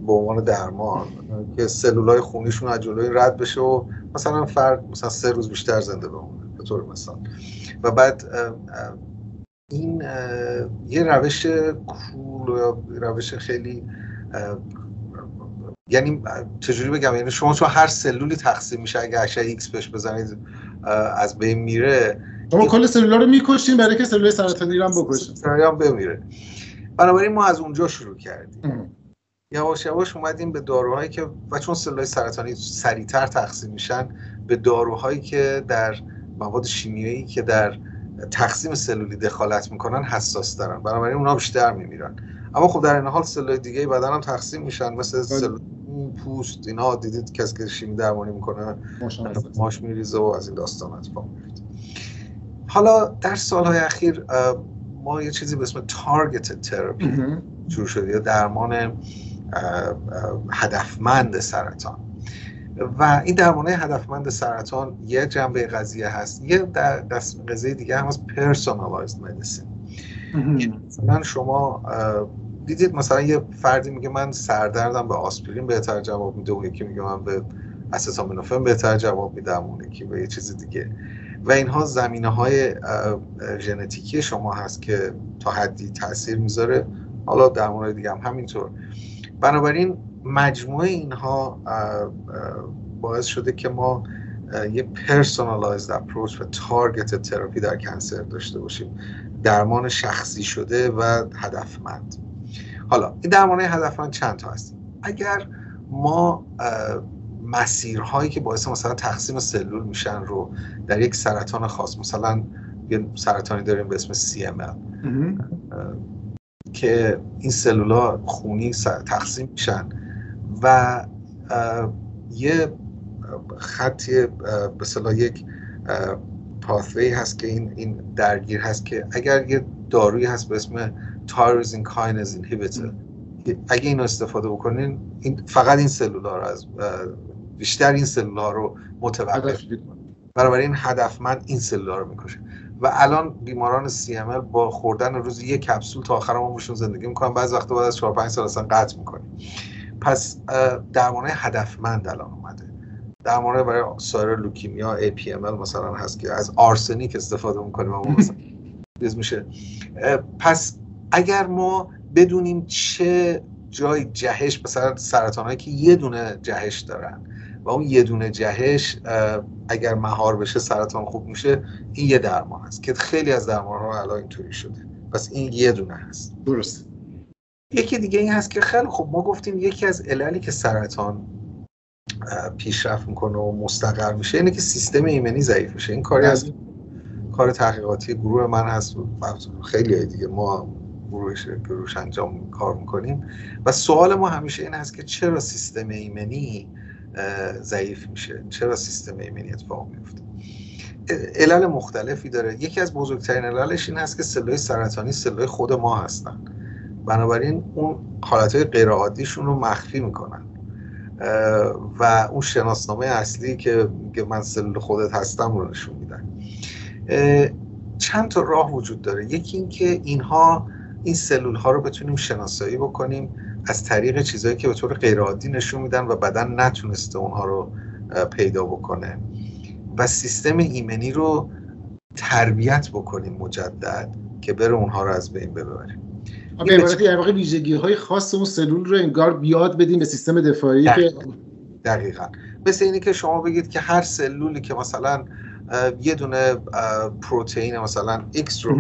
به عنوان درمان که سلولای خونیشون از جلوی رد بشه و مثلا فرد مثلا سه روز بیشتر زنده بمونه به طور مثال. و بعد این یه روش کول یا روش خیلی یعنی چجوری بگم؟ یعنی شما چون هر سلولی تقسیم میشه اگه اشعه ایکس بهش بزنید از بین میره. شما کل سلولا رو می‌کشیم برای که سلول سرطانی رو هم بکشیم. هم بمیره. بنابراین ما از اونجا شروع کردیم. یواش یواش اومدیم به داروهایی که و چون سلول سرطانی سریعتر تقسیم میشن به داروهایی که در مواد شیمیایی که در تقسیم سلولی دخالت می‌کنن حساس دارن. بنابراین اونا بیشتر میمیرن. اما خب در این حال سلول دیگه بدن هم تقسیم میشن مثل بله. سلول پوست اینا دیدید کسی که شیمی درمانی می‌کنه ماش میریزه. و از این داستان اتفاق میفته حالا در سالهای اخیر ما یه چیزی به اسم target therapy شروع شده یا درمان هدفمند سرطان. و این درمان هدفمند سرطان یه جنبه قضیه هست یه در قضیه دیگه هم از personalized medicine مثلا شما دیدید مثلا یه فردی میگه من سردردم به آسپرین بهتر جواب میده اون یکی میگه من به استامینوفن بهتر جواب میدم اون یکی به یه چیز دیگه. و اینها زمینه های ژنتیکی شما هست که تا حدی تاثیر می‌ذاره. حالا در مورد دیگه هم همینطور. بنابراین مجموعه اینها باعث شده که ما یه personalized approach و target therapy در cancer داشته باشیم. درمان شخصی شده و هدفمند. حالا این درمان هدفمند چند تا هست. اگر ما مسیرهایی که باعث مثلا تقسیم سلول میشن رو در یک سرطان خاص مثلا یه سرطانی داریم به اسم CML که این سلولا خونی تقسیم میشن و یه خطی به صلاح یک پاثوی هست که این این درگیر هست که اگر یه دارویی هست به اسم tyrosine kinase inhibitor اگه اینو استفاده بکنین این فقط این سلولا رو از بیشتر این سلولا رو متوقف. برای این هدفمند این سلولا رو می‌کشه. و الان بیماران CML با خوردن روز یک کپسول تا آخر عمرشون زندگی می‌کنن. بعض وقتا بعد از 4 5 سال اصلا قطع می‌کنیم پس درمان هدفمند الان اومده. درمان برای سایر leukemia APML مثلا هست که از آرسنیک استفاده می‌کنیم. اما مثلا میشه. پس اگر ما بدونیم چه جای جهش مثلا سرطان هایی که یه دونه جهش دارن و اون یه دونه جهش اگر مهار بشه سرطان خوب میشه این یه درمان هست که خیلی از درمان ها الان اینطوری شده. پس این یه دونه هست. درست. یکی دیگه این هست که خیلی خب ما گفتیم یکی از عللی که سرطان پیشرفت می‌کنه و مستقر میشه اینه که سیستم ایمنی ضعیف میشه این کاری از کار تحقیقاتی گروه من هست خیلی دیگه. ما گروهش گروهش انجام کار می‌کنیم. و سوال ما همیشه این هست که چرا سیستم ایمنی ضعیف میشه؟ چرا سیستم ایمنی اتفاق میفته علل مختلفی داره. یکی از بزرگترین عللش این هست که سلول سرطانی سلول خود ما هستن. بنابراین اون حالتهای غیر عادیشون رو مخفی می‌کنن. و اون شناسنامه اصلی که من سلول خودت هستم رو نشون میدن. چند تا راه وجود داره. یکی اینکه اینها این سلول ها رو بتونیم شناسایی بکنیم از طریق چیزهایی که به طور غیرعادی نشون میدن و بدن نتونسته اونها رو پیدا بکنه. و سیستم ایمنی رو تربیت بکنیم مجدد که بره اونها رو از بین ببریم به عبارتی در واقع ویژگی های خاص اون سلول رو انگار بیاد بدیم به سیستم دفاعی که دقیقا. مثل اینی که شما بگید که هر سلولی که مثلا یه دونه پروتئین مثلا X رو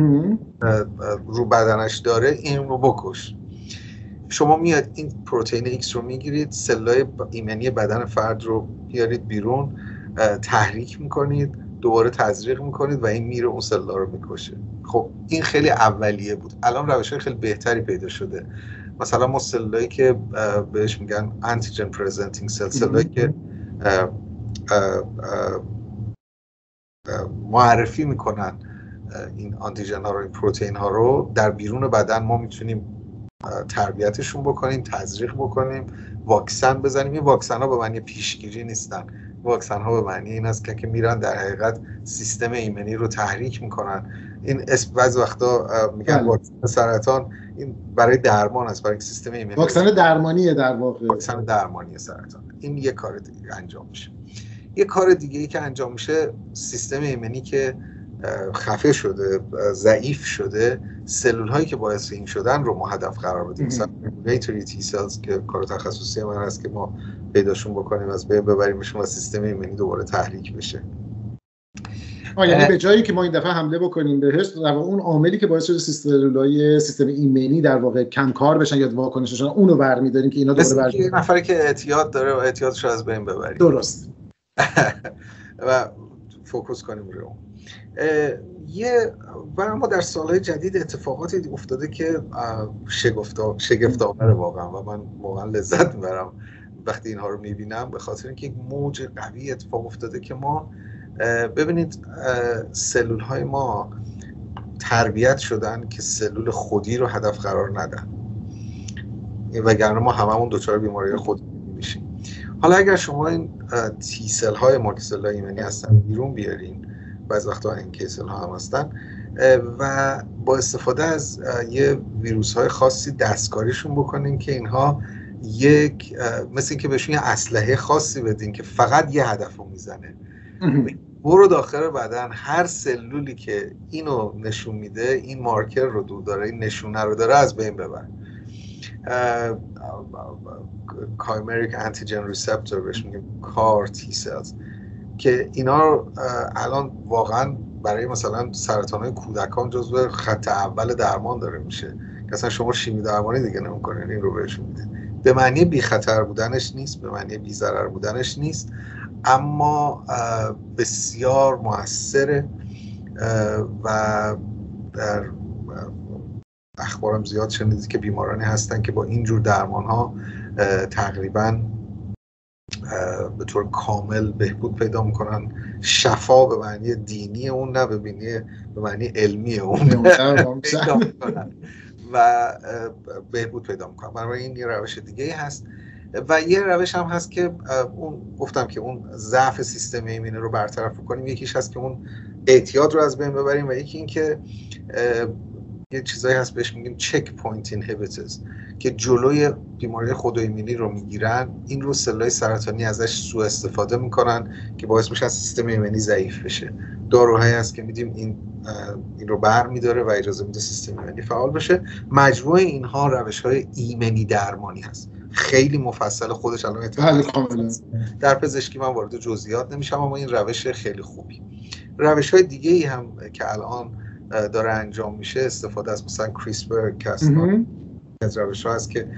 رو بدنش داره این رو بکش. شما میاد این پروتئین X رو می‌گیرید سلای ایمنی بدن فرد رو بیارید بیرون تحریک می‌کنید دوباره تزریق می‌کنید و این میره اون سلا رو می‌کشه. خب این خیلی اولیه بود. الان روش های خیلی بهتری پیدا شده. مثلا ما سلایی که بهش میگن antigen presenting cell سلایی که معرفی می‌کنن این آنتی‌ژن ها رو این پروتئین ها رو. در بیرون بدن ما می‌تونیم تربیتشون بکنیم تزریق بکنیم واکسن بزنیم. این واکسن ها به معنی پیشگیری نیستن. واکسن ها به معنی این است که میرن در حقیقت سیستم ایمنی رو تحریک می‌کنن. این اسم بعض وقتا میگن بله. واکسن سرطان این برای درمان است برای سیستم ایمنی. واکسن درمانیه در واقع. واکسن درمانی سرطان. این یه کار دیگه انجام میشه. یه کار دیگه ای که انجام میشه سیستم ایمنی که خفه شده ضعیف شده سلول هایی که باعث این شدن رو ما هدف قرار بدیم. مثلا ریگولیتوری تی سلز که کار تخصصی من هست که ما پیداشون بکنیم از بین ببریمشون و سیستم ایمنی دوباره تحریک بشه. یعنی به جایی که ما این دفعه حمله بکنیم بهش در اون عاملی که باعث شده سیستم سیستم ایمنی در واقع کم کار بشن یا واکنششون اونو برمیداریم که اینا دوباره برمیداریم. نفری که اعتیاد داره و اعتیادش از بین ببریم. درست. و فوکوس کنیم روی اون. یه و ما در سالهای جدید اتفاقاتی افتاده که شگفت آور واقعا. و من واقعا لذت می‌برم وقتی اینها رو می‌بینم به خاطر اینکه یک موج قوی اتفاق افتاده که ما ببینید سلول های ما تربیت شدن که سلول خودی رو هدف قرار ندن. وگرنه ما هممون دچار بیماری خود میشیم. حالا اگر شما این تی سل های ما که سل ایمنی هستن بیرون بیارین بعض وقتا این کیسل ها هم هستن. و با استفاده از یه ویروس های خاصی دستکاریشون بکنین که اینها یک مثل اینکه بهشون یه اسلحه خاصی بدین که فقط یه هدف رو می‌زنه. برو داخل بدن هر سلولی که اینو نشون میده این مارکر رو دو داره این نشونه رو داره از بین ببر. chimeric antigen receptor بهش میگیم CAR T cells که اینا الان واقعا برای مثلا سرطان های کودکان جزو خط اول درمان داره میشه. که اصلا شما شیمی درمانی دیگه نمی‌کنین این رو بهشون میده. به معنی بی خطر بودنش نیست به معنی بی ضرر بودنش نیست. اما بسیار موثره و در اخبارم زیاد شنیدید که بیمارانی هستن که با اینجور درمان ها تقریبا به طور کامل بهبود پیدا می‌کنن. شفا به معنی دینی اون نه به معنی به معنی علمی اون. و بهبود پیدا می‌کنن. برای این یه روش دیگه هست. و یه روش هم هست که اون گفتم که اون ضعف سیستم ایمنی رو برطرف کنیم یکیش هست که اون اعتیاد رو از بین ببریم و یکی این که یه چیزایی هست بهش میگیم checkpoint inhibitors که جلوی بیماری خود ایمنی رو می‌گیرن. این رو سلای سرطانی ازش سوء استفاده می‌کنن که باعث میشه از سیستم ایمنی ضعیف بشه. داروهایی هست که میدیم این این رو بر میداره و اجازه میده سیستم ایمنی فعال بشه. مجموع اینها روش های ایمنی درمانی هست. خیلی مفصل خودش الان بله، در پزشکی من وارد جزئیات نمیشم اما این روش خیلی خوبی. روش های دیگه ای هم که الان داره انجام میشه استفاده از مثلا کریسپر کسان از روش هست که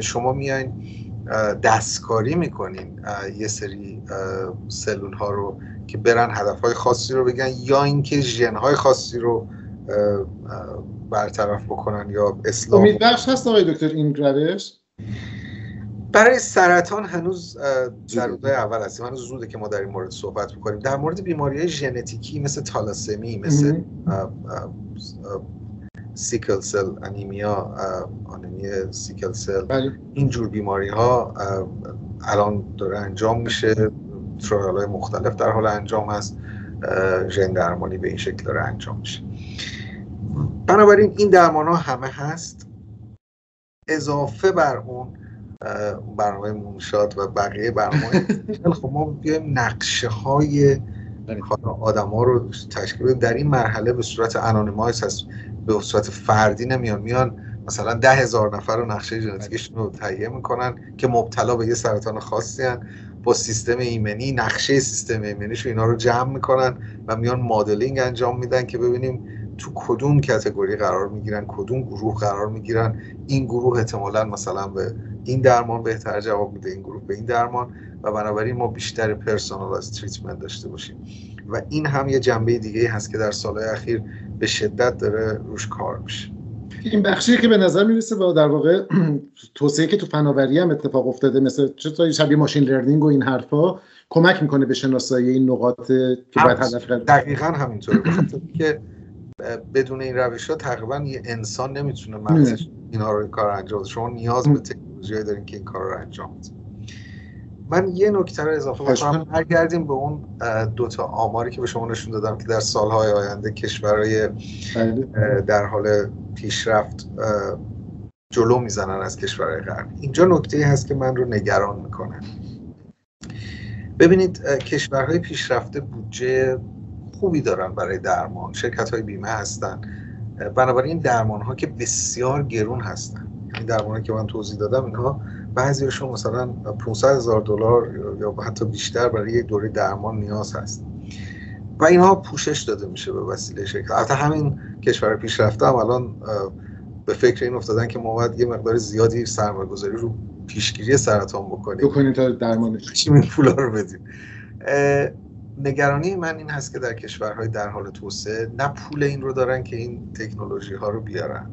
شما میاین دستکاری می‌کنین یه سری سلول ها رو که برن هدف های خاصی رو بگن یا اینکه ژن های خاصی رو برطرف بکنن یا اصلاح امیدبخش هست آقای دکتر این روش برای سرطان هنوز در روزهای اول هستیم. هنوز زوده که ما در این مورد صحبت بکنیم در مورد بیماری ژنتیکی مثل تالاسمی مثل سیکل سل انیمیا آنیمی سیکل سل. بله. اینجور بیماری ها الان داره انجام میشه. ترایال های مختلف در حال انجام هست. ژن درمانی به این شکل داره انجام میشه. بنابراین این درمان ها همه هست. اضافه بر اون برنامه مونشات و بقیه برنامه خب ما بیایم نقشه های آدم ها رو تشکیل در این مرحله به صورت انانیمایز هست. به صورت فردی نمیان. میان مثلا ده هزار نفر رو نقشه ژنتیکشون رو تهیه می‌کنن که مبتلا به یه سرطان خاصی هن. با سیستم ایمنی نقشه سیستم ایمنیش اینا رو جمع می‌کنن و میان مدلینگ انجام میدن که ببینیم تو کدوم category قرار می‌گیرن کدوم گروه قرار می‌گیرن؟ این گروه احتمالا مثلا به این درمان بهتر جواب میده این گروه به این درمان و بنابراین ما بیشتر personalize treatment داشته باشیم. و این هم یه جنبه دیگه هست که در سالهای اخیر به شدت داره روش کار میشه. این بخشی که به نظر می‌رسه با در واقع توسعه که تو فناوری هم اتفاق افتاده مثل چطور شبیه ماشین لرنینگ و این حرفا کمک می‌کنه به شناسایی این نقاط که باید هدف دقیقا همینطوره. که بدون این روش ها تقریبا یه انسان نمی‌تونه مغزش اینا رو کار انجام بده. شما نیاز به تکنولوژی دارین که این کار رو انجام بده. من یه نکته رو اضافه بکنم برگردیم به اون دوتا آماری که به شما نشون دادم که در سالهای آینده کشورهای بله. در حال پیشرفت جلو می‌زنن از کشورهای غربی اینجا نکته هست که من رو نگران می‌کنه. ببینید کشورهای پیشرفته بودجه خوبی دارن برای درمان شرکت های بیمه هستن. بنابراین درمان ها که بسیار گرون هستن. این درمان که من توضیح دادم اینها بعضیشون مثلا 500 هزار دلار یا حتی بیشتر برای یک دوره درمان نیاز هست. و اینها پوشش داده میشه به وسیله شرکت. البته همین کشور پیشرفته هم الان به فکر این افتادن که ما باید یه مقدار زیادی سرمایه گذاری رو پیشگیری سرطان بکنیم. بکنیم تا درمانش این پولا رو بدیم. نگرانی من این هست که در کشورهای در حال توسعه نه پول این رو دارن که این تکنولوژی ها رو بیارن.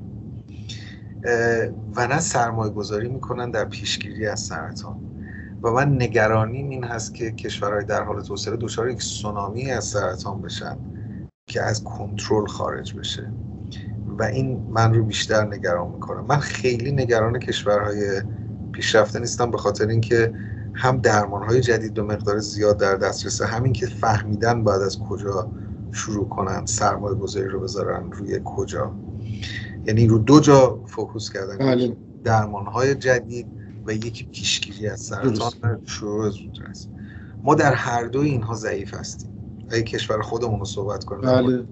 و نه سرمایه گذاری می‌کنن در پیشگیری از سرطان. و من نگرانی این هست که کشورهای در حال توسعه دچار یک سونامی از سرطان بشن که از کنترل خارج بشه. و این من رو بیشتر نگران می‌کنه. من خیلی نگران کشورهای پیشرفته نیستم به خاطر اینکه هم درمان های جدید به مقدار زیاد در دسترس همین که فهمیدن بعد از کجا شروع کنن سرمایه گذاری رو بذارن روی کجا. یعنی رو دو جا فوکوس کردن بله. درمان های جدید و یکی پیشگیری از سرطان شروع زودتر است ما در هر دو اینها ضعیف هستیم. اگه کشور خودمون رو صحبت کنیم بله.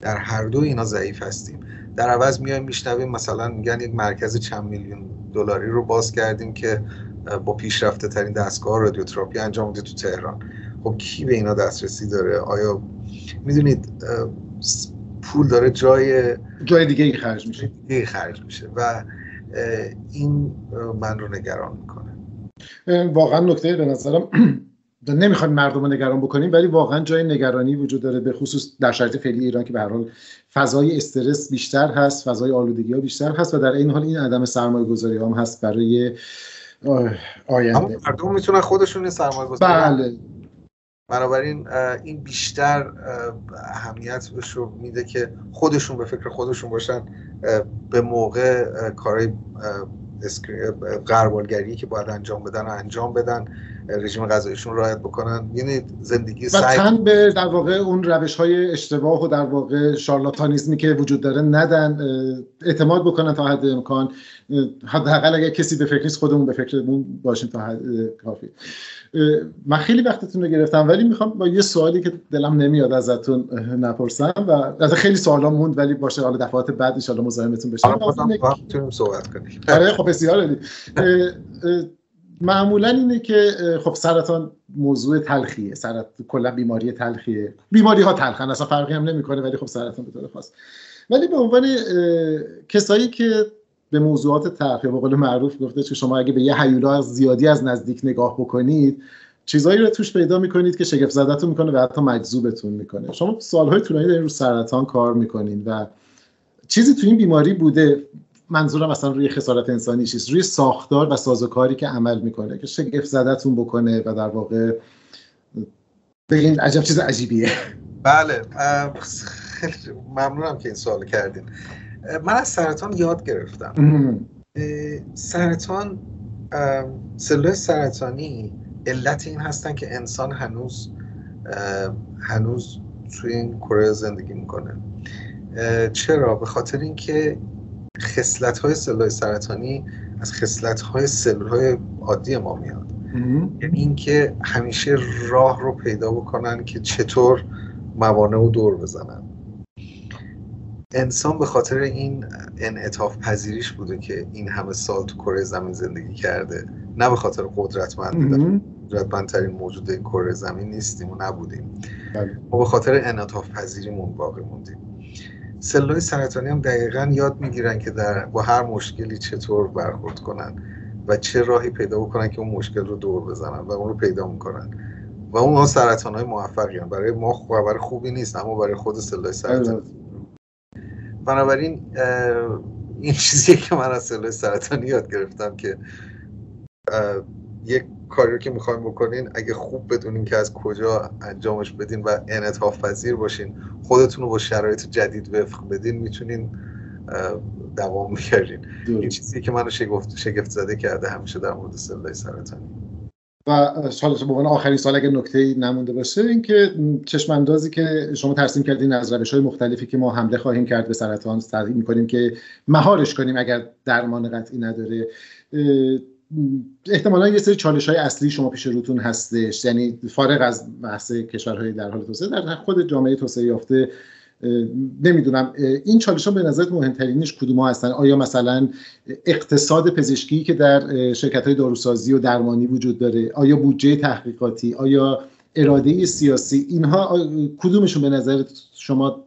در هر دو اینها ضعیف هستیم. در عوض میایم میشنویم مثلا میگن یک مرکز چند میلیون دلاری رو باز کردیم که با پیشرفته ترین دستگاه رادیوتراپی انجام میده تو تهران. خب کی به اینا دسترسی داره؟ آیا می‌دونید پول داره جای جای دیگه ای خرج میشه. دیگه خرج میشه و این من رو نگران می‌کنه. واقعا نکته به نظرم نمی‌خوایم مردم رو نگران بکنیم ولی واقعا جای نگرانی وجود داره به خصوص در شرایط فعلی ایران که به هر حال فضای استرس بیشتر هست فضای آلودگی ها بیشتر هست و در این حال این عدم سرمایه گذاری هم هست برای آینده. مردم می‌تونن خودشون سرمایه گذاری بله. بنابراین این بیشتر اهمیت رو میده که خودشون به فکر خودشون باشن به موقع کارهای قربالگری که باید انجام بدن و انجام بدن. رژیم غذایشون رعایت بکنن. یعنی زندگی و تن به در واقع اون روش های اشتباه و در واقع شارلاتانیزمی که وجود داره ندن. اعتماد بکنن تا حد امکان. حداقل اگر کسی به فکر نیست خودمون به فکرمون باشیم تا حد کافی. من خیلی وقتتون رو گرفتم ولی می‌خوام با یه سوالی که دلم نمیاد ازتون نپرسم و از خیلی سوالا موند ولی باشه حالا دفعات بعد ان شاء الله مزاحمتون بشم آره صحبت کنیم. آره خب بسیار معمولا اینه که خب سرطان موضوع تلخیه سرطان کلا بیماری تلخیه. بیماری ها تلخن اصلا فرقی هم نمی‌کنه ولی خب سرطان به طور خاص. ولی به عنوان کسایی که به موضوعات تلخ به قول معروف گفته که شما اگه به یه حیولا زیادی از نزدیک نگاه بکنید چیزایی رو توش پیدا می‌کنید که شگفت زدتون می‌کنه و حتی مجذوبتون می‌کنه. شما سالهای طولانی دارین رو سرطان کار می‌کنید و چیزی تو این بیماری بوده منظورم اصلا روی خسارت انسانی چیست. روی ساختار و سازوکاری که عمل می‌کنه که شگفت زدتون بکنه و در واقع بگین عجب چیز عجیبیه. بله ممنونم که این سوال کردین. من از سرطان یاد گرفتم. سرطان سلول سرطانی علت این هستن که انسان هنوز هنوز توی این کره زندگی می‌کنه. چرا؟ به خاطر اینکه خصلت های سلول سرطانی از خصلت های سلول های عادی ما میاد. یعنی اینکه همیشه راه رو پیدا بکنن که چطور موانع رو دور بزنن. انسان به خاطر این انعطاف پذیریش بوده که این همه سال تو کره زمین زندگی کرده. نه به خاطر قدرتمندی قدرتمندترین موجود کره زمین نیستیم و نبودیم. بله. ما به خاطر انعطاف پذیریمون باقی موندیم. سلول سرطانی هم دقیقا یاد می‌گیرن که در با هر مشکلی چطور برخورد کنن و چه راهی پیدا بکنن که اون مشکل رو دور بزنن و اون رو پیدا می‌کنن. و اون سرطان های موفقی هم. برای ما خبر خوبی نیست اما برای خود سلول سرطانی. بنابراین این چیزی که من از سلول سرطانی یاد گرفتم که یک کاری رو که می‌خوایم بکنین اگه خوب بدونین که از کجا انجامش بدین و انعطاف پذیر باشین خودتون رو با شرایط جدید وفق بدین می‌تونین دوام می‌کردین این چیزی که منو شگفت, شگفت زده کرده همیشه در مورد سلول سرطانی. و سال به عنوان آخرین سال اگر نکته نمونده باشه اینکه چشم اندازی که شما ترسیم کردین از روش های مختلفی که ما حمله خواهیم کرد به سرطان می می‌کنیم که مهارش کنیم اگر درمان قطعی نداره احتمالا یه سری چالش های اصلی شما پیش روتون هستش. یعنی فارغ از بحث کشورهای در حال توسعه در خود جامعه توسعه یافته نمی‌دونم. این چالش ها به نظرت مهمترینش کدوم هستن؟ آیا مثلا اقتصاد پزشکی که در شرکت های داروسازی و درمانی وجود داره آیا بودجه تحقیقاتی آیا اراده سیاسی اینها کدومشون به نظر شما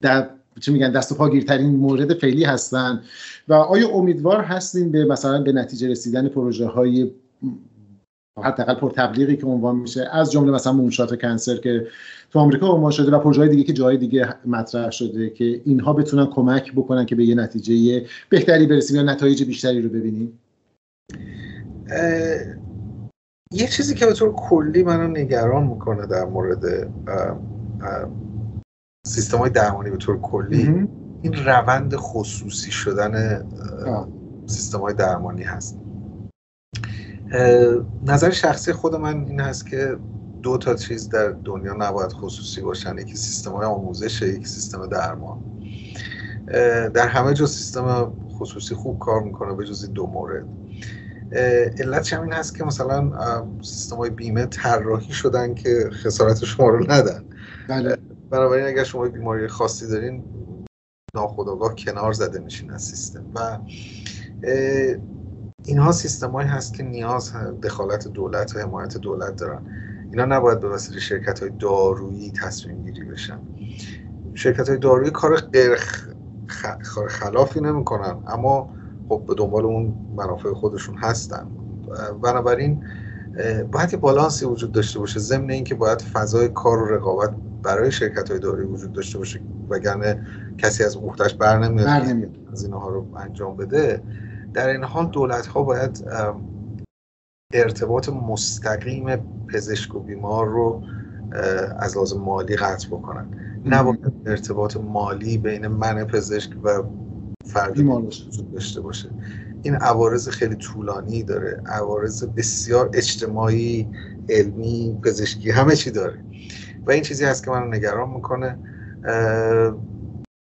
در چه میگن دست و پاگیرترین مورد فعلی هستن. و آیا امیدوار هستین به مثلا به نتیجه رسیدن پروژه های حداقل پر تبلیغی که عنوان میشه از جمله مثلا مونشات کنسر که تو آمریکا عنوان شده و پروژه دیگه که جای دیگه مطرح شده که اینها بتونن کمک بکنن که به یه نتیجه بهتری برسیم یا نتایج بیشتری رو ببینیم؟ یه چیزی که به طور کلی منو نگران می‌کنه در مورد سیستم های درمانی به طور کلی این روند خصوصی شدن سیستم های درمانی هست. نظر شخصی خود من این هست که دو تا چیز در دنیا نباید خصوصی باشن. یکی سیستم های آموزش یکی سیستم درمان. در همه جا سیستم خصوصی خوب کار می‌کنه به جزی دو مورد. علتش هم این هست که مثلا سیستم های بیمه طراحی شدن که خسارت شما رو ندن. بله. بنابراین اگر شما بیماری خاصی دارین ناخودآگاه کنار زده میشین از سیستم. و اینها سیستم هایی هست که نیاز دخالت دولت و حمایت دولت دارن. اینا نباید به وسیله شرکت های دارویی تصمیم گیری بشن. شرکت های دارویی کار غیر خلافی نمی‌کنن اما خب به دنبال اون منافع خودشون هستن. بنابراین باید یه بالانسی وجود داشته باشه ضمن اینکه باید فضای کار و رقابت برای شرکت های دارویی وجود داشته باشه وگرنه کسی از عهدهش بر نمیاد از اینها رو انجام بده. در این حال دولت ها باید ارتباط مستقیم پزشک و بیمار رو از لحاظ مالی قطع بکنن. نباید ارتباط مالی بین من پزشک و فرد وجود داشته باشه. این عوارض خیلی طولانی داره. عوارض بسیار اجتماعی علمی پزشکی همه چی داره. و این چیزی هست که من نگران می‌کنه.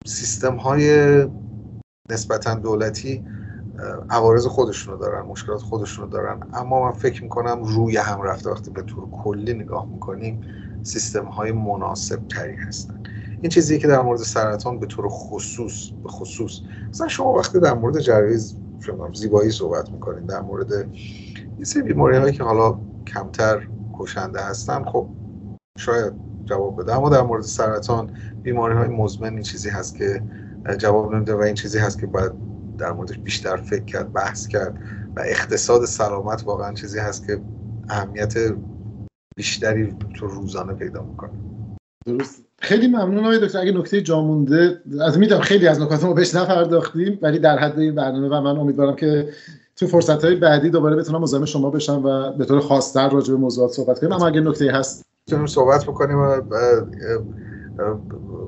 سیستم های نسبتا دولتی عوارض خودشونو دارن مشکلات خودشونو دارن. اما من فکر می‌کنم روی هم رفته. وقتی به طور کلی نگاه می‌کنیم سیستم های مناسب تری هستن. این چیزی که در مورد سرطان به طور خصوص به خصوص. مثلا شما وقتی در مورد جراحی زیبایی صحبت می‌کنین در مورد یه سری بیماری هایی که حالا کمتر کشنده هستن خب شاید جواب بده. اما در مورد سرطان بیماری های مزمن این چیزی هست که جواب نمیده و این چیزی هست که باید در موردش بیشتر فکر کرد بحث کرد و اقتصاد سلامت واقعا چیزی هست که اهمیت بیشتری تو روزانه پیدا می‌کنه. درست. خیلی ممنون آقای دکتر. اگه نکته جا مونده از می‌دونم خیلی از نکات ما بهش نپرداختیم ولی در حد این برنامه و من امیدوارم که تو فرصت های بعدی دوباره بتونم مزاحم شما بشم و به طور خاصتر راجع به موضوعات صحبت کنیم. اما اگه نکته هست می‌تونیم صحبت بکنیم و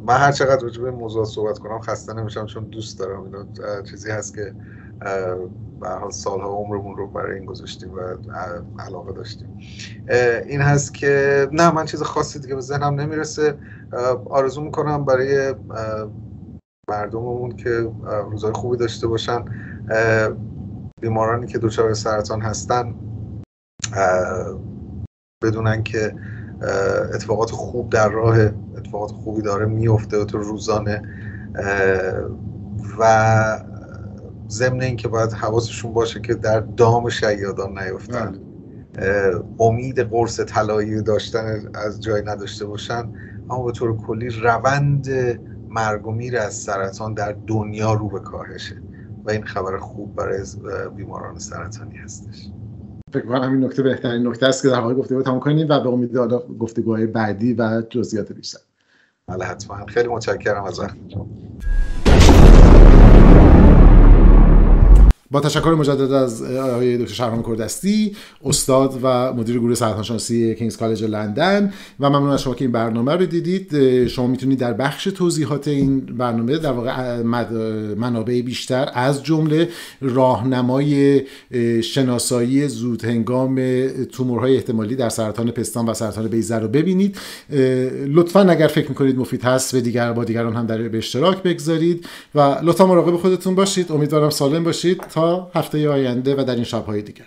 من هر چقدر راجع به موضوع صحبت کنم خسته نمیشم چون دوست دارم اینا چیزی هست که به حال سالها عمرمون رو برای این گذاشتیم و علاقه داشتیم. این هست که نه من چیز خاصی دیگه به ذهنم نمی‌رسه. آرزو می‌کنم برای مردممون که روزای خوبی داشته باشن. بیمارانی که دچار سرطان هستن بدونن که اتفاقات خوب در راه اتفاقات خوبی داره میفته تو روزانه. و ضمن اینکه باید حواسشون باشه که در دام شیادان نیفتن. بله. امید قرص طلایی داشتن از جای نداشته باشن. اما به طور کلی روند مرگ و میر از سرطان در دنیا رو به کاهشه. و این خبر خوب برای بیماران سرطانی هستش. فکر کنم این نکته بهترین نکته است که در واقع گفتگو تمام کنیم و به امید حالا گفتگوهای بعدی و جزئیات بیشتر. بله حتما. خیلی متشکرم از وقتتون با تشکر مجدد از آقای دکتر شهرام کردستی استاد و مدیر گروه سرطانشناسی کینگز کالج لندن و ممنون از شما که این برنامه رو دیدید. شما می‌تونید در بخش توضیحات این برنامه در واقع منابع بیشتر از جمله راهنمای شناسایی زود هنگام تومورهای احتمالی در سرطان پستان و سرطان بیضه رو ببینید. لطفا اگر فکر می‌کنید مفید هست به دیگر با دیگران هم در به اشتراک بگذارید و لطفا مراقب خودتون باشید. امیدوارم سالم باشید. تا هفته آینده و در این شبهای دیگر.